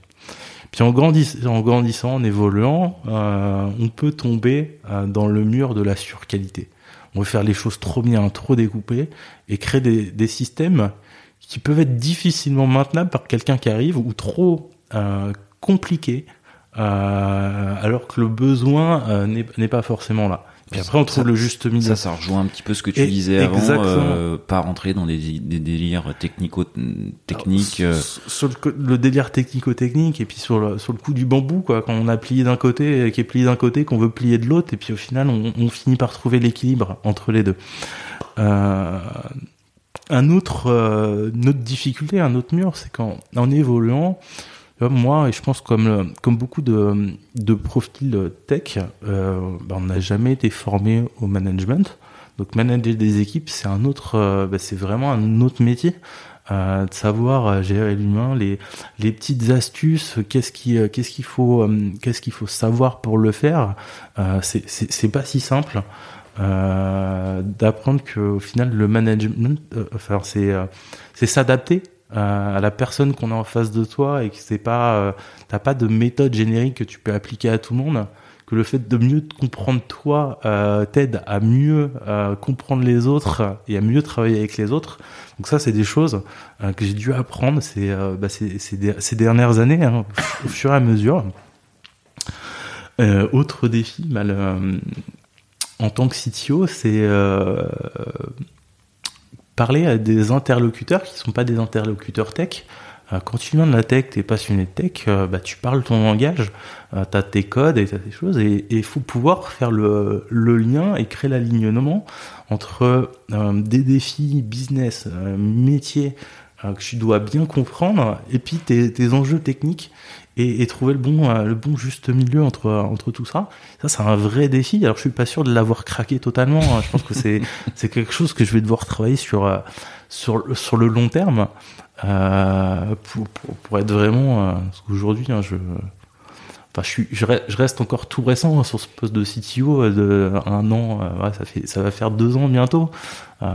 Puis en grandissant, en, grandissant, en évoluant, euh, on peut tomber euh, dans le mur de la surqualité. On veut faire les choses trop bien, trop découpées et créer des, systèmes qui peuvent être difficilement maintenables par quelqu'un qui arrive ou trop euh, compliqués euh, alors que le besoin euh, n'est pas forcément là. Et après, on trouve le juste milieu. Ça, ça rejoint un petit peu ce que tu disais avant, euh, pas rentrer dans des, des délires technico-techniques. Euh. Sur, le, délire technico-technique, et puis sur le, sur le coup du bambou, quoi, quand on a plié d'un côté, qui est plié d'un côté, qu'on veut plier de l'autre, et puis au final, on, on finit par trouver l'équilibre entre les deux. Euh, un autre, euh, une autre difficulté, un autre mur, c'est qu'en en évoluant, moi, et je pense comme comme beaucoup de, de profils tech, euh, bah, on n'a jamais été formé au management. Donc manager des équipes, c'est un autre, euh, bah, c'est vraiment un autre métier. Euh, de savoir euh, gérer l'humain, les les petites astuces, qu'est-ce qui euh, qu'est-ce qu'il faut qu'est-ce qu'il faut savoir pour le faire. c'est c'est pas si simple. d'apprendre que au final le management, enfin c'est c'est s'adapter à la personne qu'on a en face de toi et que c'est pas euh, t'as pas de méthode générique que tu peux appliquer à tout le monde que le fait de mieux te comprendre toi euh, t'aide à mieux euh, comprendre les autres et à mieux travailler avec les autres. Donc ça c'est des choses euh, que j'ai dû apprendre ces, bah, ces, dernières années hein, au fur et à mesure. Autre défi mal en tant que CTO c'est parler à des interlocuteurs qui sont pas des interlocuteurs tech. Euh, quand tu viens de la tech, tu es passionné de tech, euh, bah, tu parles ton langage, euh, tu as tes codes et tu as tes choses, et il faut pouvoir faire le, lien et créer l'alignement entre des défis business, métier, que tu dois bien comprendre, et puis tes enjeux techniques, et, trouver le bon, euh, le bon juste milieu entre entre tout ça. Ça, c'est un vrai défi. Alors, je suis pas sûr de l'avoir craqué totalement. Hein. Je pense que c'est c'est quelque chose que je vais devoir travailler sur euh, sur sur le long terme euh, pour, pour, être vraiment. Parce qu'aujourd'hui, hein, je Enfin, je, suis, je, reste encore tout récent hein, sur ce poste de CTO de un an. ça fait, ça va faire deux ans bientôt.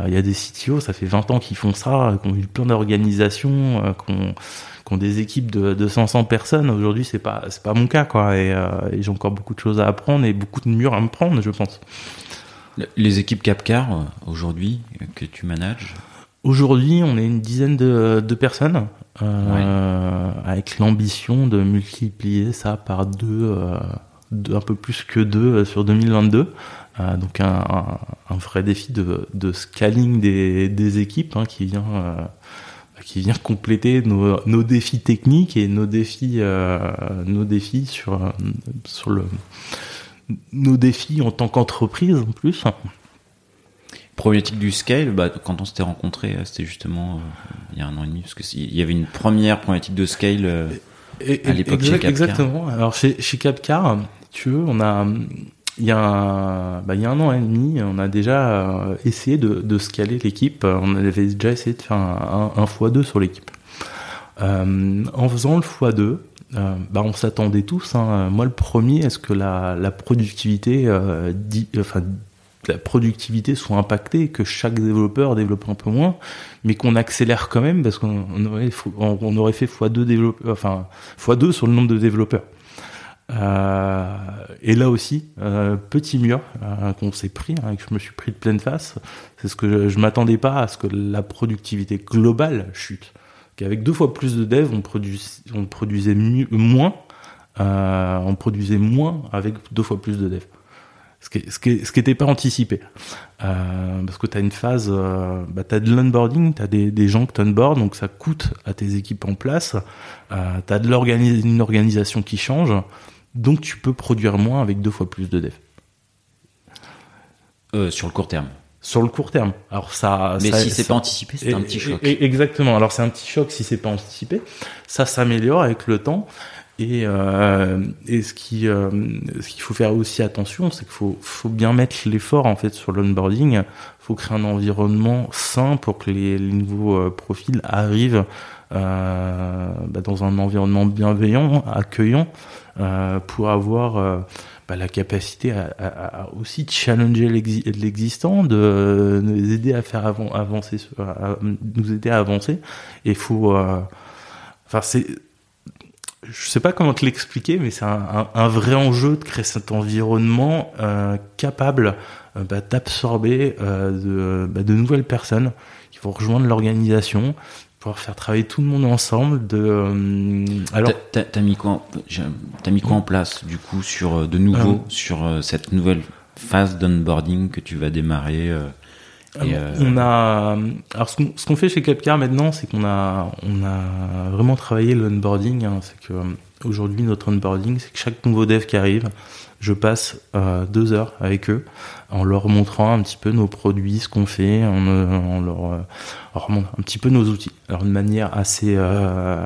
Il y a des CTO, ça fait 20 ans qu'ils font ça, qui ont eu plein d'organisations, euh, qui ont des équipes de, de 500 personnes. Aujourd'hui, c'est pas c'est pas mon cas quoi, et, euh, et j'ai encore beaucoup de choses à apprendre et beaucoup de murs à me prendre, je pense. Les équipes Capcar euh, aujourd'hui que tu manages Aujourd'hui, on est une dizaine de, de personnes, euh, ouais. avec l'ambition de multiplier ça par deux, euh, deux, un peu plus que deux sur 2022. Euh, donc un, un, un, vrai défi de, de scaling des, des équipes hein, qui vient qui vient compléter nos, nos, défis techniques et nos défis, euh, nos défis sur, sur le, nos défis en tant qu'entreprise en plus. Problématique du scale, bah, quand on s'était rencontré, c'était justement euh, il y a un an et demi, parce que il y avait une première problématique de scale euh, à l'époque chez Capcar. Exactement. Alors chez, chez Capcar, tu veux, on a il y, a un, bah, il y a un an et demi, on a déjà euh, essayé de, scaler l'équipe. On avait déjà essayé de faire un, un, un x2 sur l'équipe. Euh, en faisant le x2, euh, bah, on s'attendait tous. Hein, moi, le premier, est-ce que la, productivité, euh, la productivité soit impactée, que chaque développeur développe un peu moins, mais qu'on accélère quand même parce qu'on aurait, fait x2 développeurs, enfin x2 sur le nombre de développeurs. Euh, et là aussi, euh, petit mur euh, qu'on s'est pris, hein, que je me suis pris de pleine face, c'est ce que je, je m'attendais pas à ce que la productivité globale chute. Qu'avec deux fois plus de devs, on, produis, on produisait moins, on produisait moins avec deux fois plus de devs. Ce qui, ce pas anticipé. Parce que tu as une phase, bah, tu as de l'onboarding, tu as des, gens que tu onboard, donc ça coûte à tes équipes en place. Tu as une organisation qui change. Donc tu peux produire moins avec deux fois plus de devs. Euh, sur le court terme. Sur le court terme. Alors ça. Mais ça, si c'est pas anticipé, c'est un petit choc. Exactement. Alors c'est un petit choc si c'est pas anticipé. Ça s'améliore avec le temps. Et, euh, et ce qui, euh, ce qu'il faut faire aussi attention, c'est qu'il faut, faut bien mettre l'effort en fait sur l'onboarding. Il faut créer un environnement sain pour que les, les nouveaux profils arrivent euh, bah, dans un environnement bienveillant, accueillant, pour avoir euh, bah, la capacité à, à, à, aussi challenger l'existant, de nous aider à faire avancer, à nous aider à avancer. Et faut, enfin c'est je sais pas comment te l'expliquer, mais c'est un, vrai enjeu de créer cet environnement euh, capable euh, bah, d'absorber euh, bah, de, nouvelles personnes qui vont rejoindre l'organisation, pouvoir faire travailler tout le monde ensemble. De euh, alors, t'as as mis quoi, as mis quoi en place du coup sur euh, de nouveau sur euh, cette nouvelle phase d'onboarding que tu vas démarrer et euh... On a alors ce qu'on qu fait chez Capcar maintenant, c'est qu'on a on a vraiment travaillé le onboarding. Hein, c'est que aujourd'hui notre onboarding, c'est que chaque nouveau dev qui arrive, je passe euh, deux heures avec eux en leur montrant un petit peu nos produits, ce qu'on fait, en, leur, euh, en leur un petit peu nos outils. Alors de manière assez euh,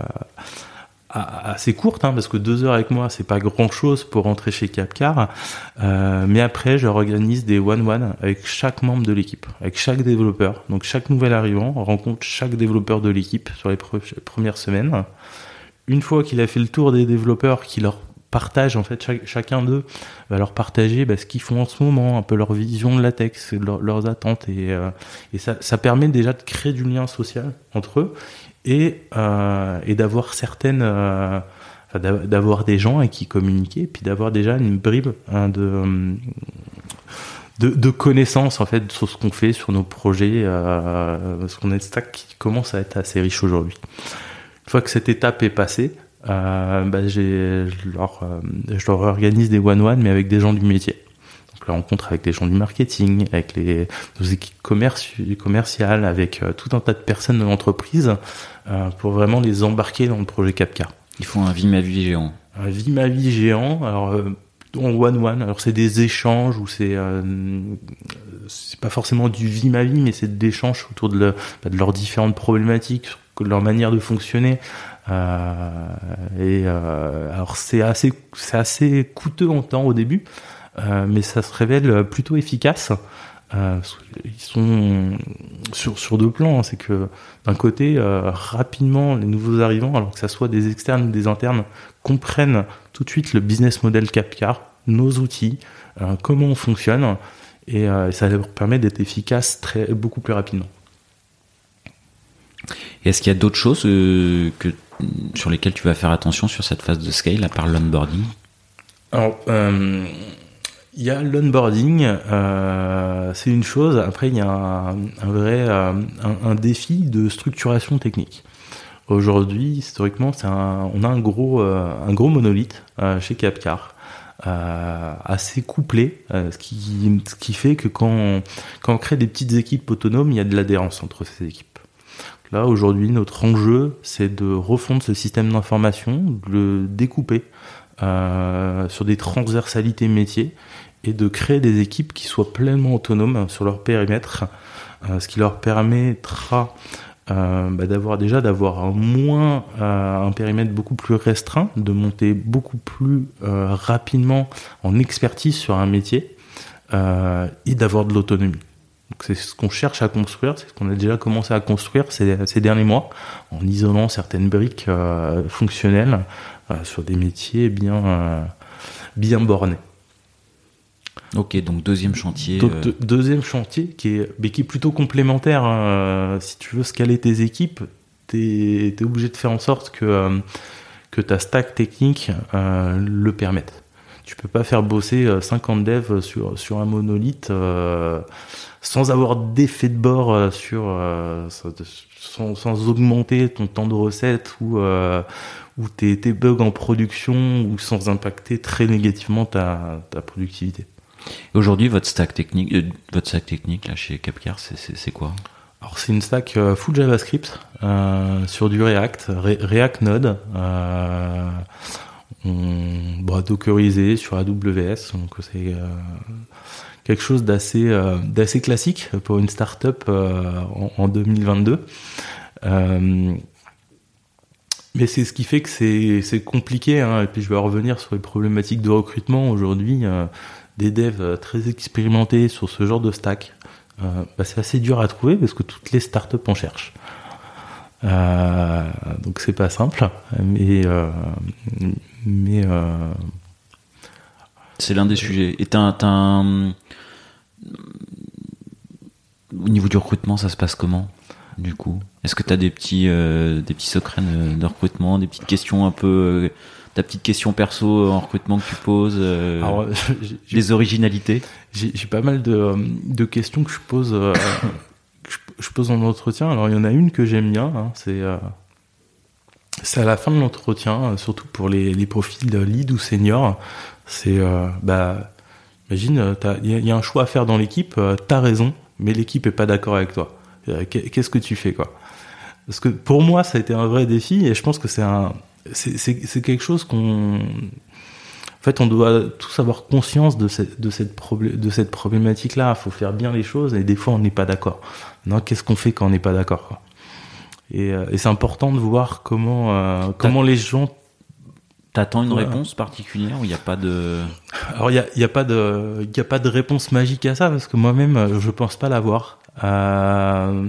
assez courte, hein, parce que deux heures avec moi, c'est pas grand chose pour rentrer chez Capcar. Euh, mais après, je organise des one-one avec chaque membre de l'équipe, avec chaque développeur. Donc chaque nouvel arrivant rencontre chaque développeur de l'équipe sur les premières semaines. Une fois qu'il a fait le tour des développeurs, qui leur partage en fait chacun d'eux va leur partager bah, ce qu'ils font en ce moment, un peu leur vision de la tech, leur, leurs attentes et, euh, et ça, ça permet déjà de créer du lien social entre eux et, euh, et d'avoir certaines euh, d'avoir des gens avec qui communiquer puis d'avoir déjà une bribe hein, de, de, connaissances en fait sur ce qu'on fait sur nos projets parce qu'on est stack qui commence à être assez riche aujourd'hui. Une fois que cette étape est passée euh, bah, j'ai je leur, euh, je leur organise des one one mais avec des gens du métier donc la rencontre avec les gens du marketing, avec les nos équipes commerci commerciales, avec euh, tout un tas de personnes de l'entreprise euh, pour vraiment les embarquer dans le projet Capcar. Ils font un vie ma vie géant. Un vie ma vie géant. Alors euh, en one one. Alors c'est des échanges ou c'est euh, c'est pas forcément du vie ma vie, mais c'est des échanges autour de, le, bah, de leurs différentes problématiques, de leur manière de fonctionner. Et alors c'est assez c'est assez coûteux en temps au début, mais ça se révèle plutôt efficace. ils sont sur, sur deux plans. Hein. c'est que d'un côté, rapidement, les nouveaux arrivants, alors que ça soit des externes ou des internes, comprennent tout de suite le business model Capcar, nos outils, comment on fonctionne, et ça leur permet d'être efficace très, beaucoup plus rapidement. Est-ce qu'il y a d'autres choses euh, sur lesquelles tu vas faire attention sur cette phase de scale, à part l'onboarding? Alors, euh, il y a l'onboarding, euh, c'est une chose. Après, il y a un, vrai défi de structuration technique. Aujourd'hui, historiquement, on a un gros, monolithe chez Capcar. assez couplé, ce, qui, fait que quand on crée des petites équipes autonomes, il y a de l'adhérence entre ces équipes. Là, aujourd'hui, notre enjeu, c'est de refondre ce système d'information, de le découper euh, sur des transversalités métiers et de créer des équipes qui soient pleinement autonomes sur leur périmètre, euh, ce qui leur permettra euh, bah, d'avoir déjà d'avoir moins un périmètre beaucoup plus restreint, de monter beaucoup plus rapidement en expertise sur un métier et d'avoir de l'autonomie. C'est ce qu'on cherche à construire, c'est ce qu'on a déjà commencé à construire ces, derniers mois, en isolant certaines briques euh, fonctionnelles euh, sur des métiers bien, euh, bien bornés. Ok, donc deuxième chantier. deuxième chantier qui est, mais qui est plutôt complémentaire. Hein. Si tu veux scaler tes équipes, tu es, obligé de faire en sorte que, que ta stack technique le permette. Tu peux pas faire bosser 50 devs sur, sur un monolithe sans avoir d'effet de bord euh, sur euh, sans, sans, augmenter ton temps de recette ou euh, ou tes, tes, bugs en production ou sans impacter très négativement ta, ta productivité. Aujourd'hui, votre stack technique, votre stack technique là chez Capcar, c'est quoi? Alors c'est une stack full JavaScript euh, sur du React, React Node. Euh, dockerisé sur AWS, donc c'est quelque chose d'assez euh, d'assez classique pour une start-up euh, en, en, 2022. Euh, mais c'est ce qui fait que c'est compliqué. Hein. Et puis je vais revenir sur les problématiques de recrutement aujourd'hui. des devs très expérimentés sur ce genre de stack, bah, c'est assez dur à trouver parce que toutes les startups en cherchent. Euh, donc c'est pas simple, mais mais c'est l'un des sujets. Et t'as, un, au niveau du recrutement, ça se passe comment du coup? Est-ce que tu as des petits, euh, des petits secrets de, recrutement, des petites questions un peu, euh, ta petite question perso en recrutement que tu poses, euh, Alors, des originalités? J'ai pas mal de, de, questions que je pose, que je, pose en entretien. Alors il y en a une que j'aime bien, hein, c'est c'est à la fin de l'entretien, surtout pour les, les profils lead ou senior. C'est bah Imagine, il y, a un choix à faire dans l'équipe, euh, t'as raison, mais l'équipe est pas d'accord avec toi. Euh, qu'est-ce que tu fais, quoi? Parce que pour moi, ça a été un vrai défi, et je pense que c'est un, c'est quelque chose qu'on, en fait, on doit tous avoir conscience de cette, de cette, de cette problématique-là. Il faut faire bien les choses, et des fois, on n'est pas d'accord. Qu'est-ce qu'on fait quand on n'est pas d'accord Et, euh, et c'est important de voir comment, comment les gens T'attends une réponse particulière ou il n'y a pas de Alors il y a, y a, pas de il y a pas de réponse magique à ça parce que moi-même je pense pas l'avoir. Euh,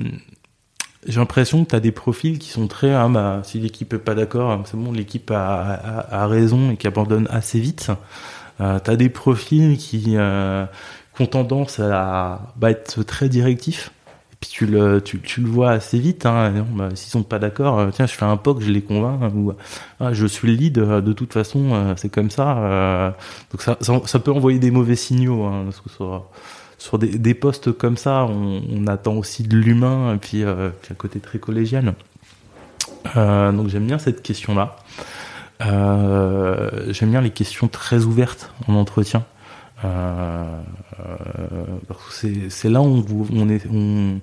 j'ai l'impression que tu as des profils qui sont très ah bah si l'équipe est pas d'accord c'est bon l'équipe a, a, raison et qui abandonne assez vite. Euh, tu as des profils qui, euh, qui ont tendance à bah, être très directifs tu le, tu, tu le vois assez vite. Hein, bah, S'ils sont pas d'accord, euh, tiens, je fais un POC, je les convainc. Hein, ou ah, je suis le lead, euh, de toute façon, euh, c'est comme ça. donc ça, ça, peut envoyer des mauvais signaux. Hein, parce que sur, des, des, postes comme ça, on, attend aussi de l'humain et puis, puis un côté très collégial. donc j'aime bien cette question-là. j'aime bien les questions très ouvertes en entretien. Euh, c'est là où on,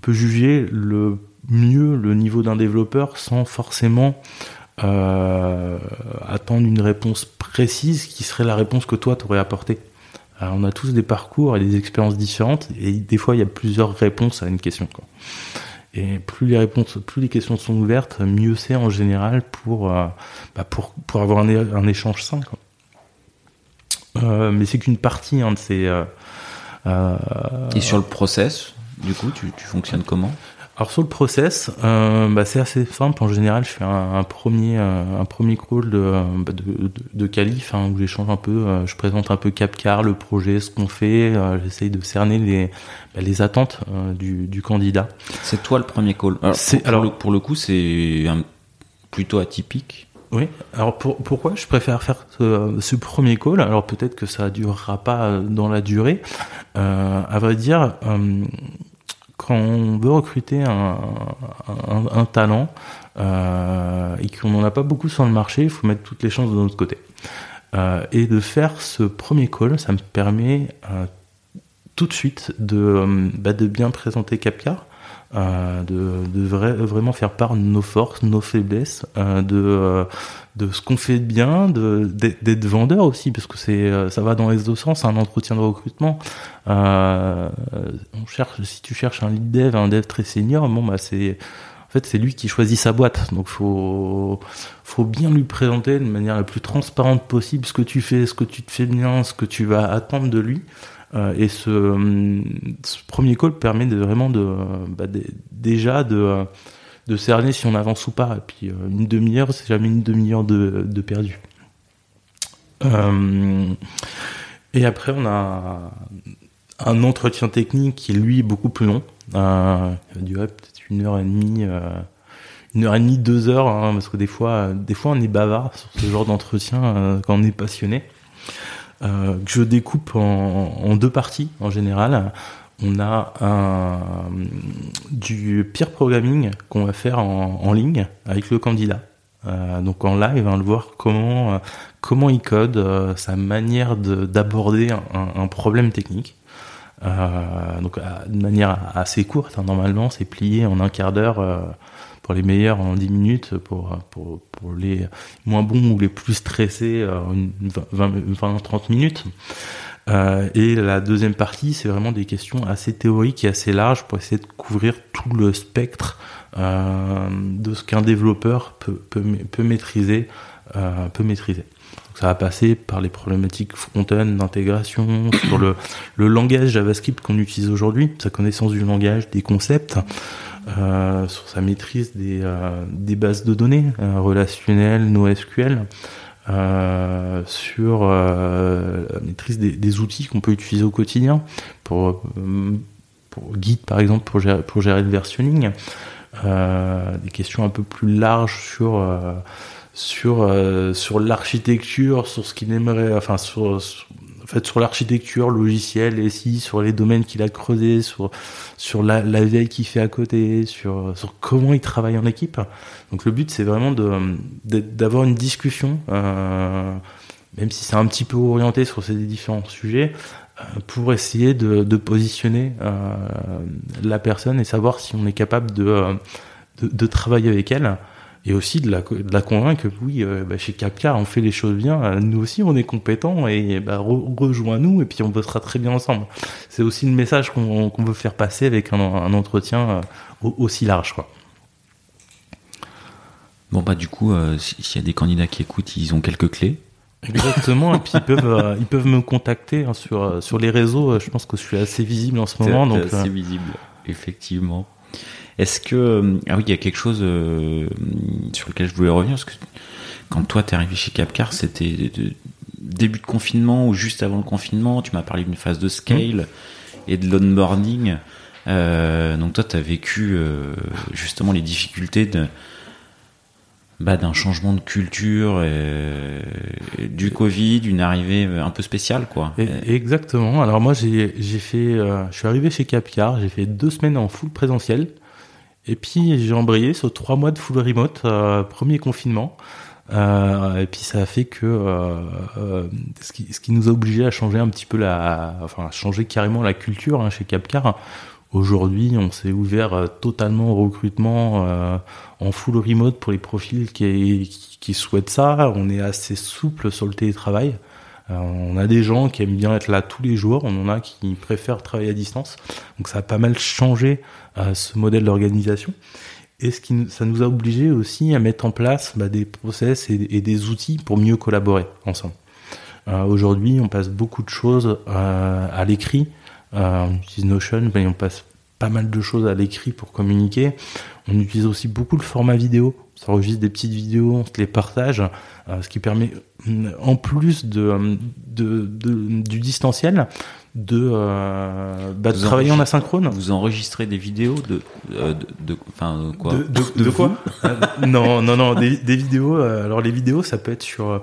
peut juger le mieux le niveau d'un développeur sans forcément euh, attendre une réponse précise qui serait la réponse que toi t'aurais apportée. on a tous des parcours et des expériences différentes et des fois il y a plusieurs réponses à une question. Et plus les questions sont ouvertes, mieux c'est en général pour, euh, bah avoir un, échange sain. Euh, mais c'est qu'une partie hein, de ces. Euh, euh, Et sur le process, du coup, tu, tu fonctionnes comment? Alors sur le process, euh, bah, c'est assez simple. En général, je fais un, un premier un premier call de bah, de, de, de qualif hein, où j'échange un peu, euh, je présente un peu Capcar, le projet, ce qu'on fait. J'essaye de cerner les bah, les attentes du, du candidat. C'est toi le premier call. Alors, pour, alors, pour, le, pour le coup, c'est plutôt atypique. Oui. Alors pour, pourquoi je préfère faire ce, premier call? Alors peut-être que ça durera pas dans la durée. Euh, à vrai dire, euh, quand on veut recruter un, un, talent euh, et qu'on n'en a pas beaucoup sur le marché, il faut mettre toutes les chances de notre côté. Euh, et de faire ce premier call, ça me permet euh, tout de suite de, bah, de bien présenter Capcar, euh, de, de vrai, vraiment faire part de nos forces, nos faiblesses, euh, de, euh, de ce qu'on fait de bien, d'être vendeur aussi, parce que c'est, ça va dans les deux sens, un entretien de recrutement. on cherche, si tu cherches un lead dev, un dev très senior, bon bah c'est, en fait c'est lui qui choisit sa boîte, donc faut, faut bien lui présenter de manière la plus transparente possible ce que tu fais, ce que tu te fais bien, ce que tu vas attendre de lui. Euh, et ce, ce, premier call permet de vraiment de, bah, de déjà de, de cerner si on avance ou pas. Et puis euh, une demi-heure, c'est jamais une demi-heure de, perdu. Euh, et après, on a un entretien technique qui lui est beaucoup plus long. Euh, il durer peut-être une heure et demie, euh, une heure et demie, deux heures, hein, parce que des fois, des fois on est bavard sur ce genre d'entretien euh, quand on est passionné euh, que je découpe en, deux parties en général. On a un, du peer programming qu'on va faire en, ligne avec le candidat. Euh, donc en live, on va le voir comment euh, comment il code, euh, sa manière d'aborder un, problème technique. Donc de manière assez courte, hein, normalement, c'est plié en un quart d'heure les meilleurs en 10 minutes, pour, pour, pour les moins bons ou les plus stressés, 20-30 minutes. Euh, et la deuxième partie, c'est vraiment des questions assez théoriques et assez larges pour essayer de couvrir tout le spectre euh, de ce qu'un développeur peut, peut, peut maîtriser. Euh, peut maîtriser. Ça va passer par les problématiques front-end d'intégration, sur le, langage JavaScript qu'on utilise aujourd'hui, sa connaissance du langage, des concepts, euh, sur sa maîtrise des, euh, bases de données euh, relationnelles, NoSQL, sur la maîtrise des, outils qu'on peut utiliser au quotidien pour, Git par exemple pour gérer, pour gérer le versionning, des questions un peu plus larges sur sur sur l'architecture, sur ce qu'il aimerait, enfin sur, sur l'architecture logicielle, SI, sur les domaines qu'il a creusés, sur, sur la, la veille qu'il fait à côté, sur, sur comment il travaille en équipe. Donc le but, c'est vraiment d'avoir une discussion, euh, même si c'est un petit peu orienté sur ces différents sujets, euh, pour essayer de, de positionner euh, la personne et savoir si on est capable de, de travailler avec elle et aussi de la, de la convaincre que oui, euh, bah, chez Capcar, on fait les choses bien, euh, nous aussi on est compétents et bah, re rejoins-nous et puis on bossera très bien ensemble. C'est aussi le message qu'on qu veut faire passer avec un, un entretien euh, aussi large. Quoi. Bon bah du coup, s'il y a des candidats qui écoutent, ils ont quelques clés. Exactement, et puis ils peuvent, ils peuvent me contacter hein, sur, sur les réseaux. Je pense que je suis assez visible en ce moment. donc assez visible, effectivement. Est-ce que euh, ah oui, il y a quelque chose euh, sur lequel je voulais revenir quand toi t'es arrivé chez Capcar, c'était début de confinement ou juste avant le confinement. Tu m'as parlé d'une phase de scale et de l'onboarding. Euh, donc toi, tu as vécu justement les difficultés de bah, d'un changement de culture, du Covid, une arrivée un peu spéciale, quoi. Exactement. Alors moi, j'ai fait, euh, je suis arrivé chez Capcar, j'ai fait deux semaines en full présentiel. Et puis j'ai embrayé sur trois mois de full remote, euh, premier confinement. Euh, et puis ça a fait que ce, qui, ce qui nous a obligé à changer un petit peu la, enfin changer carrément la culture hein, chez Capcar. Aujourd'hui, on s'est ouvert euh, totalement au recrutement euh, en full remote pour les profils qui, souhaitent ça. On est assez souple sur le télétravail. on a des gens qui aiment bien être là tous les jours, on en a qui préfèrent travailler à distance. Donc ça a pas mal changé ce modèle d'organisation. Et ce qui, ça nous a obligé aussi à mettre en place bah, des process et, des outils pour mieux collaborer ensemble. Euh, Aujourd'hui, on passe beaucoup de choses euh, à l'écrit. Euh, on utilise Notion, mais on passe pas mal de choses à l'écrit pour communiquer. On utilise aussi beaucoup le format vidéo. On s'enregistre des petites vidéos, on se les partage, euh, ce qui permet, en plus de, de, de du distanciel, de, euh, bah, de travailler en asynchrone. Vous enregistrez des vidéos de, euh, de, quoi De, de, de quoi euh, Non, non, non, des, des vidéos. Euh, alors les vidéos, ça peut être sur.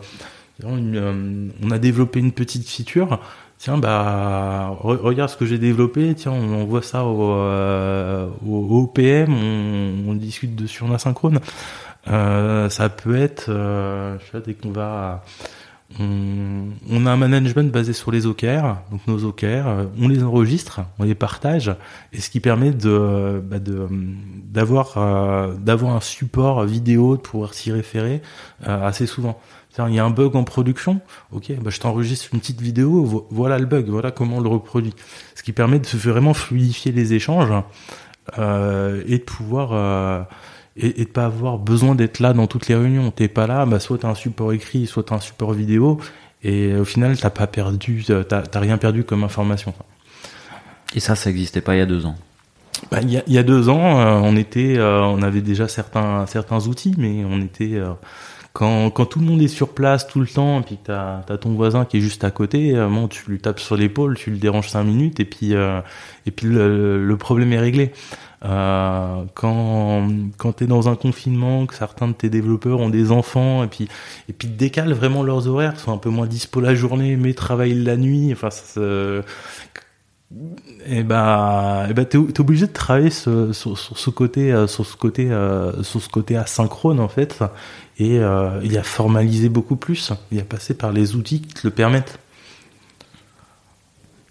On a développé une petite feature. Tiens, bah re, regarde ce que j'ai développé. Tiens, on, voit ça au, au, au PM. On, on, discute dessus en asynchrone. ça peut être, je sais, dès qu'on va on, on, a un management basé sur les OKR, donc nos OKR, euh, on les enregistre, on les partage, et ce qui permet de bah d'avoir euh, d'avoir un support vidéo, pouvoir s'y référer euh, assez souvent. Il y a un bug en production, ok, bah je t'enregistre une petite vidéo, voilà le bug, voilà comment on le reproduit. Ce qui permet de vraiment fluidifier les échanges euh, et de pouvoir et, et de pas avoir besoin d'être là dans toutes les réunions. T'es pas là, bah soit t'as un support écrit, soit t'as un support vidéo, et au final t'as pas perdu, t'as rien perdu comme information. Et ça, ça existait pas il y a deux ans. Bah, il, y a, il y a deux ans, euh, on était, euh, on avait déjà certains certains outils, mais on était euh, quand, quand tout le monde est sur place tout le temps, et puis t'as as ton voisin qui est juste à côté, bon, tu lui tapes sur l'épaule, tu le déranges cinq minutes, et puis et puis le, le problème est réglé. Euh, quand quand tu es dans un confinement, que certains de tes développeurs ont des enfants et puis et puis décalent vraiment leurs horaires, sont un peu moins dispo la journée, mais travaillent la nuit. Enfin, ça, et bah, et bah t'es, es obligé de travailler sur, sur, sur, ce côté, euh, sur ce côté, euh, sur ce côté asynchrone en fait, et euh, il a formalisé beaucoup plus. Il a passé par les outils qui te le permettent.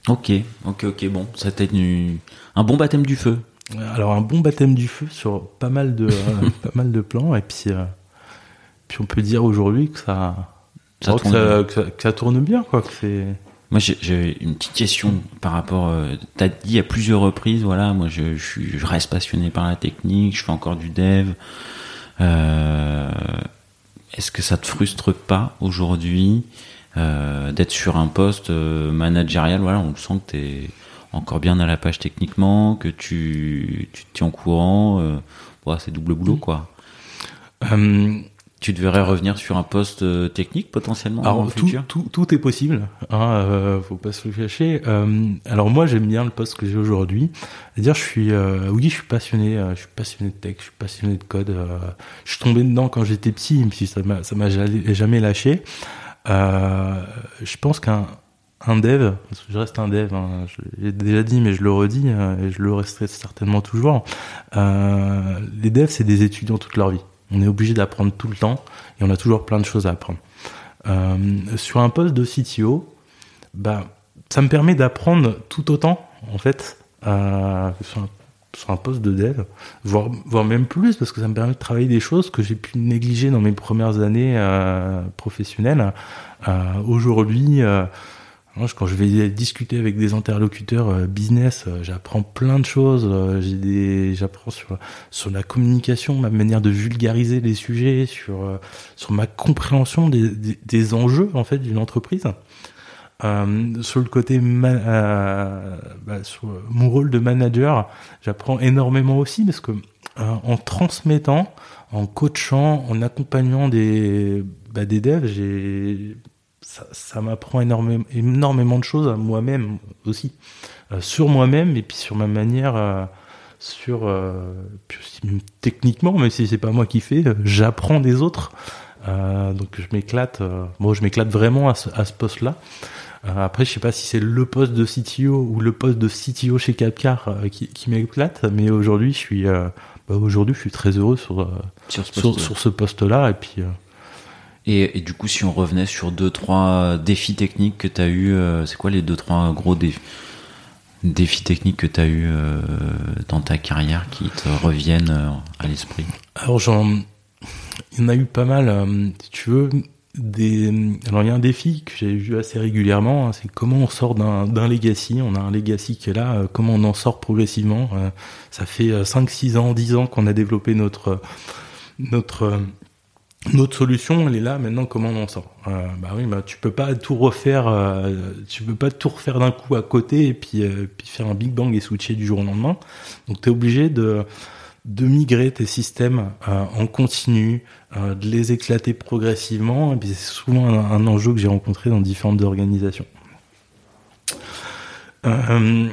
Ok, ok, ok. Bon, ça t'a un bon baptême du feu. Alors un bon baptême du feu sur pas mal de euh, pas mal de plans et puis euh, puis on peut dire aujourd'hui que ça ça tourne, que ça, que ça, que ça tourne bien quoi que c'est moi, j'ai une petite question par rapport. Euh, T'as dit à plusieurs reprises, voilà, moi, je, je, je, reste passionné par la technique, je fais encore du dev. Euh, Est-ce que ça te frustre pas aujourd'hui euh, d'être sur un poste euh, managérial? Voilà, on sent que t'es encore bien à la page techniquement, que tu, tu te tiens au courant. C'est double boulot, quoi. Tu devrais revenir sur un poste euh, technique potentiellement alors, dans le tout, futur? tout, tout, est possible, hein, euh, faut pas se le cacher. Euh, alors moi j'aime bien le poste que j'ai aujourd'hui. C'est-à-dire je suis, euh, oui je suis passionné, je suis passionné de tech, je suis passionné de code. je suis tombé dedans quand j'étais petit, et puis ça m'a ça m'a jamais lâché. je pense qu'un un dev, parce que je reste un dev, hein, j'ai déjà dit mais je le redis et je le resterai certainement toujours. les devs c'est des étudiants toute leur vie. On est obligé d'apprendre tout le temps et on a toujours plein de choses à apprendre. Euh, sur un poste de CTO, bah, ça me permet d'apprendre tout autant, en fait, sur, un, poste de dev, voire, voire même plus, parce que ça me permet de travailler des choses que j'ai pu négliger dans mes premières années euh, professionnelles. Euh, aujourd'hui, quand je vais discuter avec des interlocuteurs euh, business, euh, j'apprends plein de choses. Euh, j'ai des, j'apprends sur sur la communication, ma manière de vulgariser les sujets, sur sur ma compréhension des, des, des enjeux en fait d'une entreprise. Euh, sur le côté euh, bah, sur mon rôle de manager, j'apprends énormément aussi parce que euh, en transmettant, en coachant, en accompagnant des bah, des devs, j'ai ça, ça m'apprend énormément, énormément de choses à moi-même aussi, euh, sur moi-même et puis sur ma manière, euh, sur euh, techniquement, même si c'est pas moi qui fais, j'apprends des autres. donc je m'éclate, moi je m'éclate vraiment à ce, poste-là. après, je sais pas si c'est le poste de CTO ou le poste de CTO chez Capcar qui, qui m'éclate, mais aujourd'hui je suis, bah, aujourd'hui je suis très heureux sur sur ce, sur, sur ce poste-là et puis. Et, du coup, si on revenait sur deux, trois défis techniques que tu as eu, euh, c'est quoi les deux, trois gros défis, techniques que tu as eu euh, dans ta carrière qui te reviennent euh, à l'esprit? Alors, j'en, il y en a eu pas mal. si tu veux, des alors il y a un défi que j'ai vu assez régulièrement, hein, c'est comment on sort d'un d'un legacy. On a un legacy qui est là, comment on en sort progressivement. Ça fait 5 6 ans, 10 ans qu'on a développé notre notre notre solution, elle est là maintenant. Comment on en sort? Euh, Bah oui, bah tu peux pas tout refaire. Euh, tu peux pas tout refaire d'un coup à côté et puis puis faire un big bang et switcher du jour au lendemain. Donc tu es obligé de de migrer tes systèmes euh, en continu, euh, de les éclater progressivement. Et puis c'est souvent un, enjeu que j'ai rencontré dans différentes organisations. Euh,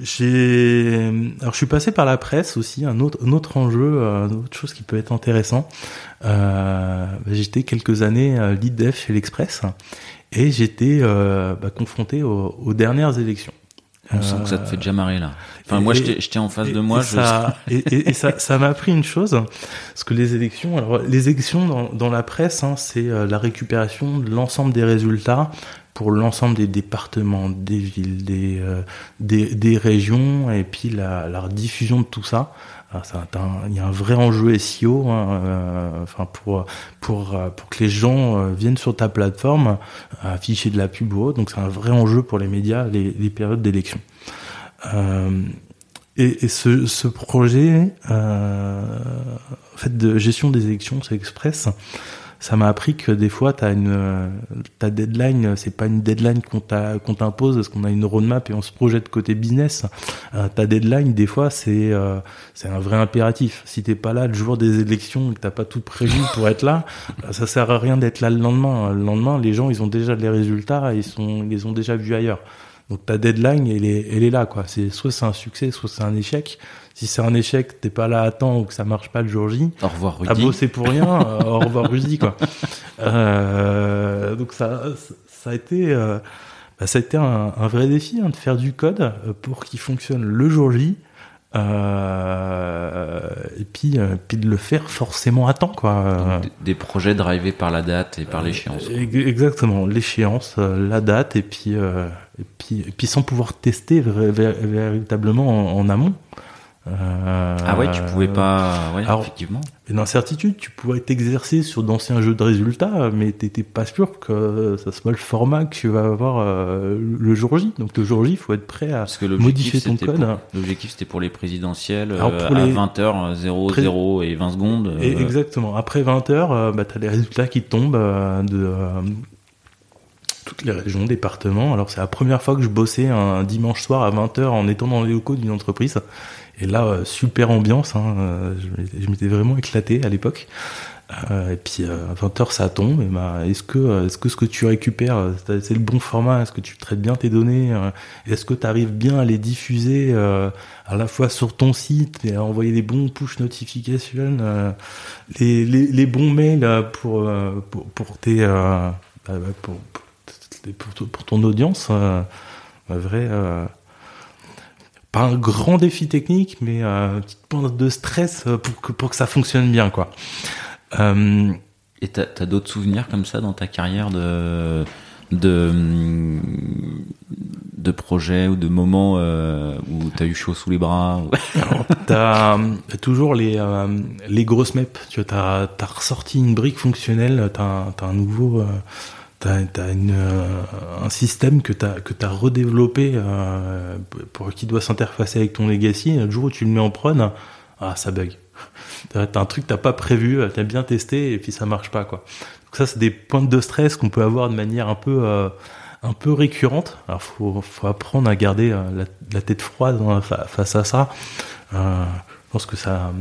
j'ai, alors je suis passé par la presse aussi, un autre, un autre enjeu, une autre chose qui peut être intéressant. Euh, j'étais quelques années lead dev chez l'Express et j'étais bah, confronté aux dernières élections. On sent que ça te fait déjà marrer là. Enfin, moi, j'étais en face de moi. Et, ça, et, ça, ça m'a appris une chose, parce que les élections, alors les élections dans, dans la presse, hein, c'est euh, la récupération de l'ensemble des résultats pour l'ensemble des départements, des villes, des, euh, des, régions, et puis la, diffusion de tout ça. Il y a un vrai enjeu SEO, hein, euh, enfin pour pour pour que les gens viennent sur ta plateforme, afficher de la pub ou autre. Donc c'est un vrai enjeu pour les médias, les, périodes d'élection. Euh, et, ce, ce, projet, euh, en fait, de gestion des élections, c'est Express. Ça m'a appris que des fois, t'as une ta deadline, c'est pas une deadline qu'on qu'on t'impose parce qu'on a une roadmap et on se projette côté business. Euh, ta deadline, des fois, c'est euh, c'est un vrai impératif. Si t'es pas là le jour des élections et que t'as pas tout prévu pour être là, ça sert à rien d'être là le lendemain. Le lendemain, les gens, ils ont déjà les résultats, ils sont, ils les ont déjà vus ailleurs. Donc ta deadline, elle est, elle est là, quoi. C'est soit c'est un succès, soit c'est un échec. Si c'est un échec, t'es pas là à temps ou que ça marche pas le jour J. Au revoir Rudy. T'as bossé pour rien. Euh, au revoir Rudy, quoi. Euh, donc ça, ça a été, euh, bah, ça a été un, un vrai défi hein, de faire du code pour qu'il fonctionne le jour J euh, et puis, euh, puis de le faire forcément à temps, quoi. des projets drivés par la date et par l'échéance. Exactement, l'échéance, la date, et puis, et puis, et puis sans pouvoir tester véritablement en amont. Euh, ah ouais, tu pouvais pas. Ouais, alors, effectivement. D'incertitude, tu pouvais t'exercer sur d'anciens jeux de résultats, mais t'étais pas sûr que ça soit le format que tu vas avoir euh, le jour J. Donc le jour J, il faut être prêt à modifier ton code. L'objectif c'était pour les présidentielles euh, à 20h 00 et 20 secondes. Et exactement. Après 20h, bah, t'as les résultats qui tombent de toutes les régions, départements. Alors c'est la première fois que je bossais un dimanche soir à 20h en étant dans les locaux d'une entreprise. Et là, euh, super ambiance. Hein, euh, je m'étais vraiment éclaté à l'époque. Euh, et puis à 20h ça tombe. Bah, est-ce que est-ce que ce que tu récupères c'est le bon format? Est-ce que tu traites bien tes données Est-ce que tu arrives bien à les diffuser à la fois sur ton site et à envoyer les bons push notifications, les, bons mails pour pour, pour tes bah, bah, pour, pour, pour, ton audience Un vrai pas un grand défi technique, mais euh, un petit point de stress euh, pour que, pour que ça fonctionne bien, quoi. Euh, Et t'as as, d'autres souvenirs comme ça dans ta carrière de de de projets ou de moments euh, où t'as eu chaud sous les bras T'as toujours les les grosses maps. Tu vois, t'as as ressorti une brique fonctionnelle. T'as as un nouveau as euh, un système que t'as que t'as redéveloppé euh, pour qui doit s'interfacer avec ton legacy. le jour où tu le mets en prod, ah ça bug. T'as un truc que t'as pas prévu, t'as bien testé et puis ça marche pas quoi. Donc ça c'est des points de stress qu'on peut avoir de manière un peu euh, un peu récurrente. Alors faut faut apprendre à garder la, la tête froide hein, face à ça. je pense que ça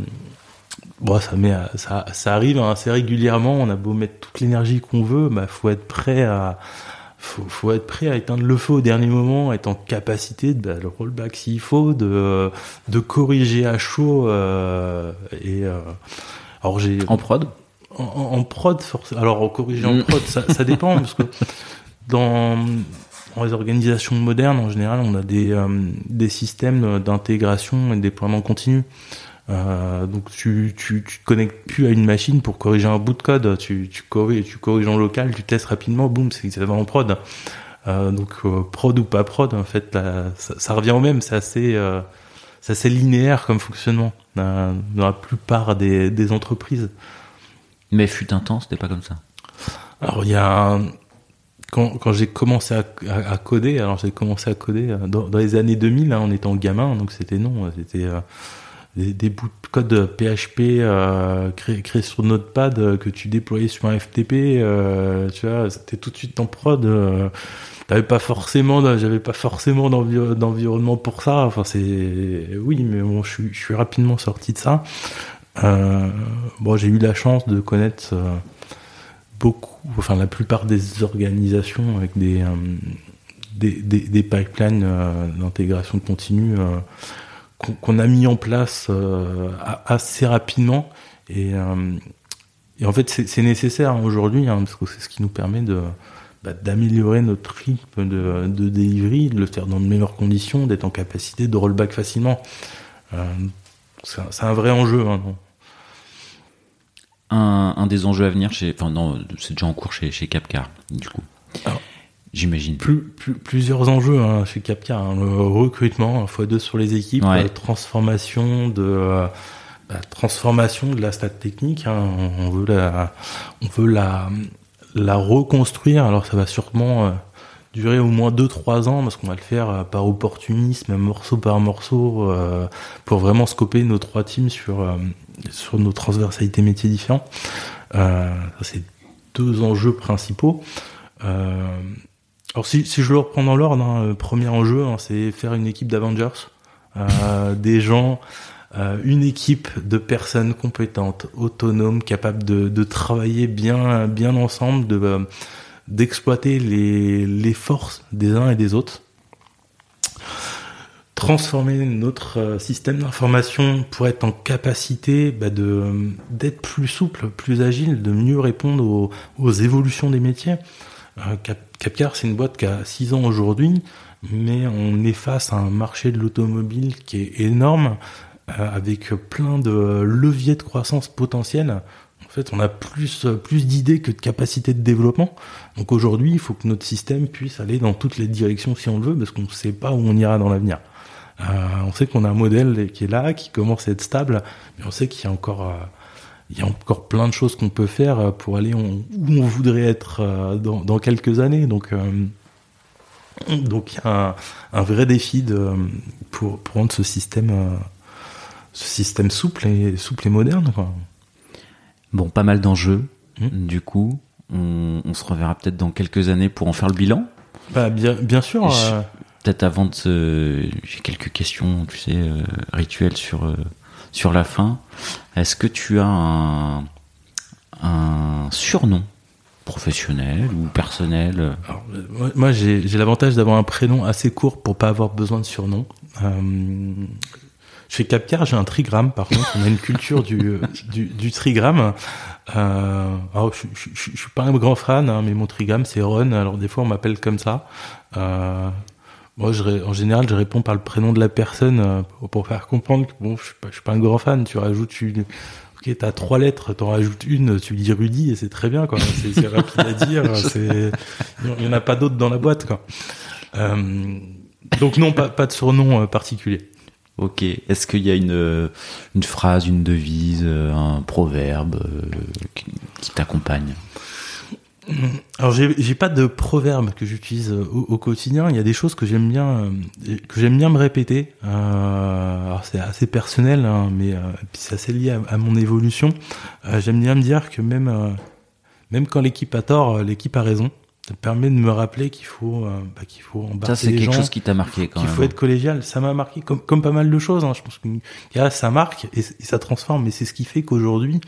Bon, ça, met, ça, ça arrive assez régulièrement. On a beau mettre toute l'énergie qu'on veut, bah, faut être prêt à, faut, faut être prêt à éteindre le feu au dernier moment, être en capacité de bah, le rollback s'il faut, de, de corriger à chaud. Euh, et euh, alors j'ai en prod? En, en prod, forcément. Alors corriger en mm. prod, ça, ça dépend parce que dans dans les organisations modernes, en général, on a des, euh, des systèmes d'intégration et de déploiement continu. Euh, donc tu, tu, tu te connectes plus à une machine pour corriger un bout de code. Tu, tu, corriges, tu corriges en local, tu testes rapidement, boum, c'est va en prod. Euh, donc euh, prod ou pas prod, en fait, ça, ça, revient au même. C'est assez, euh, c'est assez linéaire comme fonctionnement dans la plupart des, des entreprises. Mais fut un temps, c'était pas comme ça. Alors il y a quand, quand j'ai commencé à, à, coder, alors j'ai commencé à coder euh, dans, dans les années 2000, hein, en étant gamin, donc c'était non, c'était euh, des, des, bouts de code PHP euh, créés, sur Notepad euh, que tu déployais sur un FTP, euh, tu vois, c'était tout de suite en prod. T'avais pas forcément, j'avais pas forcément d'environnement pour ça. Enfin, c'est oui, mais bon, je suis, rapidement sorti de ça. Bon, j'ai eu la chance de connaître beaucoup, enfin la plupart des organisations avec des des, des, pipelines d'intégration continue qu'on a mis en place assez rapidement et, et en fait c'est nécessaire hein, aujourd'hui hein, parce que c'est ce qui nous permet bah, d'améliorer notre rythme de, de delivery, de le faire dans de meilleures conditions, d'être en capacité de rollback facilement. Euh, c'est un, un, vrai enjeu. Hein, un, un, des enjeux à venir, chez, enfin non, c'est déjà en cours chez, chez Capcar, du coup. J'imagine. Plus, plus, plusieurs enjeux hein, chez Capcar. Hein, le recrutement, x2 sur les équipes, Ouais. la transformation de euh, bah, transformation de la stat technique. Hein, on veut la, on veut la, la reconstruire. Alors ça va sûrement euh, durer au moins 2-3 ans parce qu'on va le faire euh, par opportunisme, morceau par morceau, euh, pour vraiment scoper nos trois teams sur euh, sur nos transversalités métiers différents. Euh, c'est deux enjeux principaux. Alors si, je le reprends dans l'ordre, hein, premier enjeu, hein, c'est faire une équipe d'Avengers, euh, des gens, euh, une équipe de personnes compétentes, autonomes, capables de, travailler bien, ensemble, euh, d'exploiter les, forces des uns et des autres transformer notre système d'information pour être en capacité bah, de d'être plus souple, plus agile, de mieux répondre aux, évolutions des métiers. Capcar, c'est une boîte qui a 6 ans aujourd'hui, mais on est face à un marché de l'automobile qui est énorme, euh, avec plein de leviers de croissance potentiels. En fait, on a plus, plus d'idées que de capacités de développement. Donc aujourd'hui, il faut que notre système puisse aller dans toutes les directions si on le veut, parce qu'on ne sait pas où on ira dans l'avenir. Euh, on sait qu'on a un modèle qui est là, qui commence à être stable, mais on sait qu'il y a encore, euh, il y a encore plein de choses qu'on peut faire pour aller on, où on voudrait être euh, dans, dans, quelques années. Donc, euh, donc il y a un, un, vrai défi de, pour, pour rendre ce système, euh, ce système souple et souple et moderne. Quoi. Bon, pas mal d'enjeux. Mmh. Du coup, on, on se reverra peut-être dans quelques années pour en faire le bilan. Bah, bien, bien sûr. Je, peut-être avant de j'ai quelques questions, tu sais, euh, rituelles sur euh, sur la fin. Est-ce que tu as un un surnom professionnel ou personnel? Alors, Moi, j'ai l'avantage d'avoir un prénom assez court pour pas avoir besoin de surnom. Euh, chez Capcar, j'ai un trigramme, par contre. On a une culture du, du, du trigramme. Euh, alors, je, je, je, je, suis pas un grand fan, hein, mais mon trigramme, c'est Ron. Alors, des fois, on m'appelle comme ça. Euh, moi, je, en général, je réponds par le prénom de la personne euh, pour, faire comprendre que bon, je suis pas, suis pas un grand fan. Tu rajoutes ok, t'as trois lettres, t'en rajoutes une, tu dis Rudy et c'est très bien, quoi. C'est rapide à dire. Il y en a pas d'autres dans la boîte, quoi. Euh, donc non, pas, pas de surnom euh, particulier. Ok. Est-ce qu'il y a une, une phrase, une devise, un proverbe qui t'accompagne? Alors j'ai pas de proverbe que j'utilise au, au, quotidien. Il y a des choses que j'aime bien euh, que j'aime bien me répéter. Euh, alors c'est assez personnel, hein, mais euh, c'est assez lié à, à mon évolution. Euh, j'aime bien me dire que même euh, même quand l'équipe a tort, l'équipe a raison. Ça permet de me rappeler qu'il faut bah, qu'il faut embarquer Ça c'est quelque chose qui t'a marqué quand Qu'il même. faut être collégial. Ça m'a marqué comme comme pas mal de choses. Hein. Je pense que ça marque et, et ça transforme. Mais c'est ce qui fait qu'aujourd'hui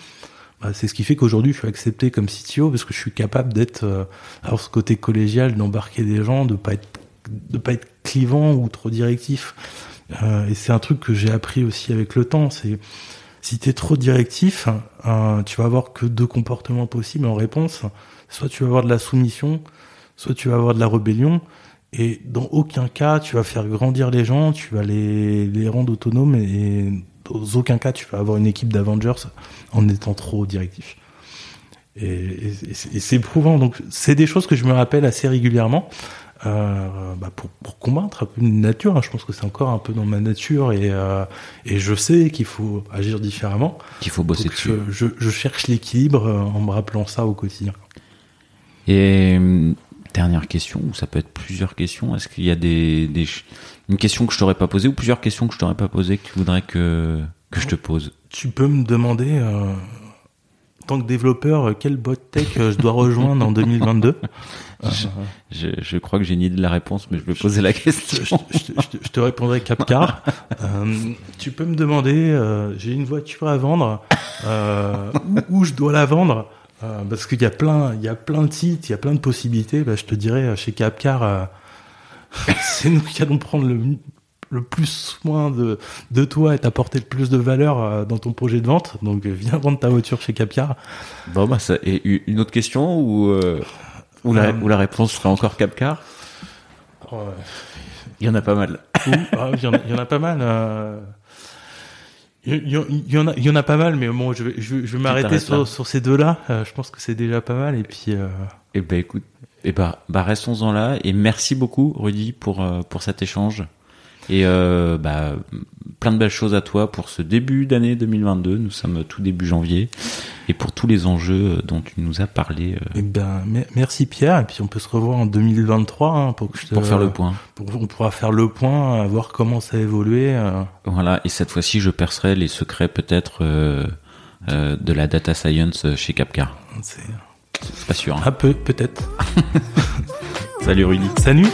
c'est ce qui fait qu'aujourd'hui je suis accepté comme CTO parce que je suis capable d'être euh, alors ce côté collégial d'embarquer des gens de pas être de pas être clivant ou trop directif. Euh, et c'est un truc que j'ai appris aussi avec le temps c'est si tu es trop directif euh, tu vas avoir que deux comportements possibles en réponse. Soit tu vas avoir de la soumission soit tu vas avoir de la rébellion. Et dans aucun cas tu vas faire grandir les gens tu vas les les rendre autonomes dans aucun cas tu vas avoir une équipe d'Avengers en étant trop directif. Et, et, et c'est éprouvant. Donc c'est des choses que je me rappelle assez régulièrement. euh, bah pour, pour, combattre un peu une nature. Hein. Je pense que c'est encore un peu dans ma nature et, euh, et je sais qu'il faut agir différemment. Qu'il faut bosser dessus. Je, je, je cherche l'équilibre euh, en me rappelant ça au quotidien. Et dernière question, ou ça peut être plusieurs questions. Est-ce qu'il y a des, des, une question que je t'aurais pas posée ou plusieurs questions que je t'aurais pas posées que tu voudrais que, que je te pose Tu peux me demander, euh, en tant que développeur, quel bot tech je dois rejoindre en 2022 je, je, je, crois que j'ai idée de la réponse, mais je vais poser la question. Je, je, je te répondrai Capcar. euh, tu peux me demander, euh, j'ai une voiture à vendre, euh, où, où, je dois la vendre? Euh, Parce qu'il y a plein, il y a plein de sites, il y a plein de possibilités. Bah, je te dirais, chez Capcar, euh, c'est nous qui allons prendre le, le plus soin de, de toi et t'apporter le plus de valeur euh, dans ton projet de vente. Donc viens vendre ta voiture chez Capcar. Bon bah ça. Et une autre question ou euh, ou la, Euh, ou la réponse sera encore Capcar? Il y en a pas mal. Ah, il, y en a, il y en a pas mal. euh. Il y, en a, il y en a pas mal, mais bon, je vais, je m'arrêter sur, sur ces deux-là. Euh, je pense que c'est déjà pas mal. Et puis, euh, Eh ben écoute, eh ben, bah restons-en là et merci beaucoup Rudy pour euh, pour cet échange et euh, bah plein de belles choses à toi pour ce début d'année 2022. Nous sommes tout début janvier et pour tous les enjeux dont tu nous as parlé euh, eh ben, me- merci Pierre. Et puis, on peut se revoir en 2023 hein, pour que je te, pour faire le point. pour- on pourra faire le point, euh, voir comment ça a évolué. euh. Voilà et cette fois-ci je percerai les secrets peut-être euh, euh, de la data science chez Capcar. C'est C'est pas sûr. hein. un peu, peut-être. Salut Rudy. Salut.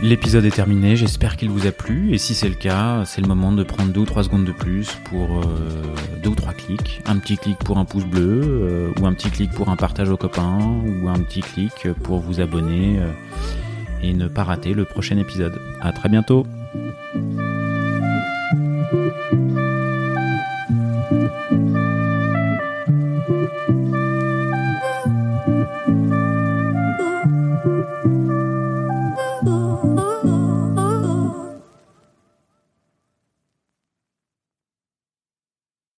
L'épisode est terminé, j'espère qu'il vous a plu et si c'est le cas, c'est le moment de prendre deux ou trois secondes de plus pour euh, deux ou trois clics. Un petit clic pour un pouce bleu euh, ou un petit clic pour un partage aux copains ou un petit clic pour vous abonner euh, et ne pas rater le prochain épisode. À très bientôt.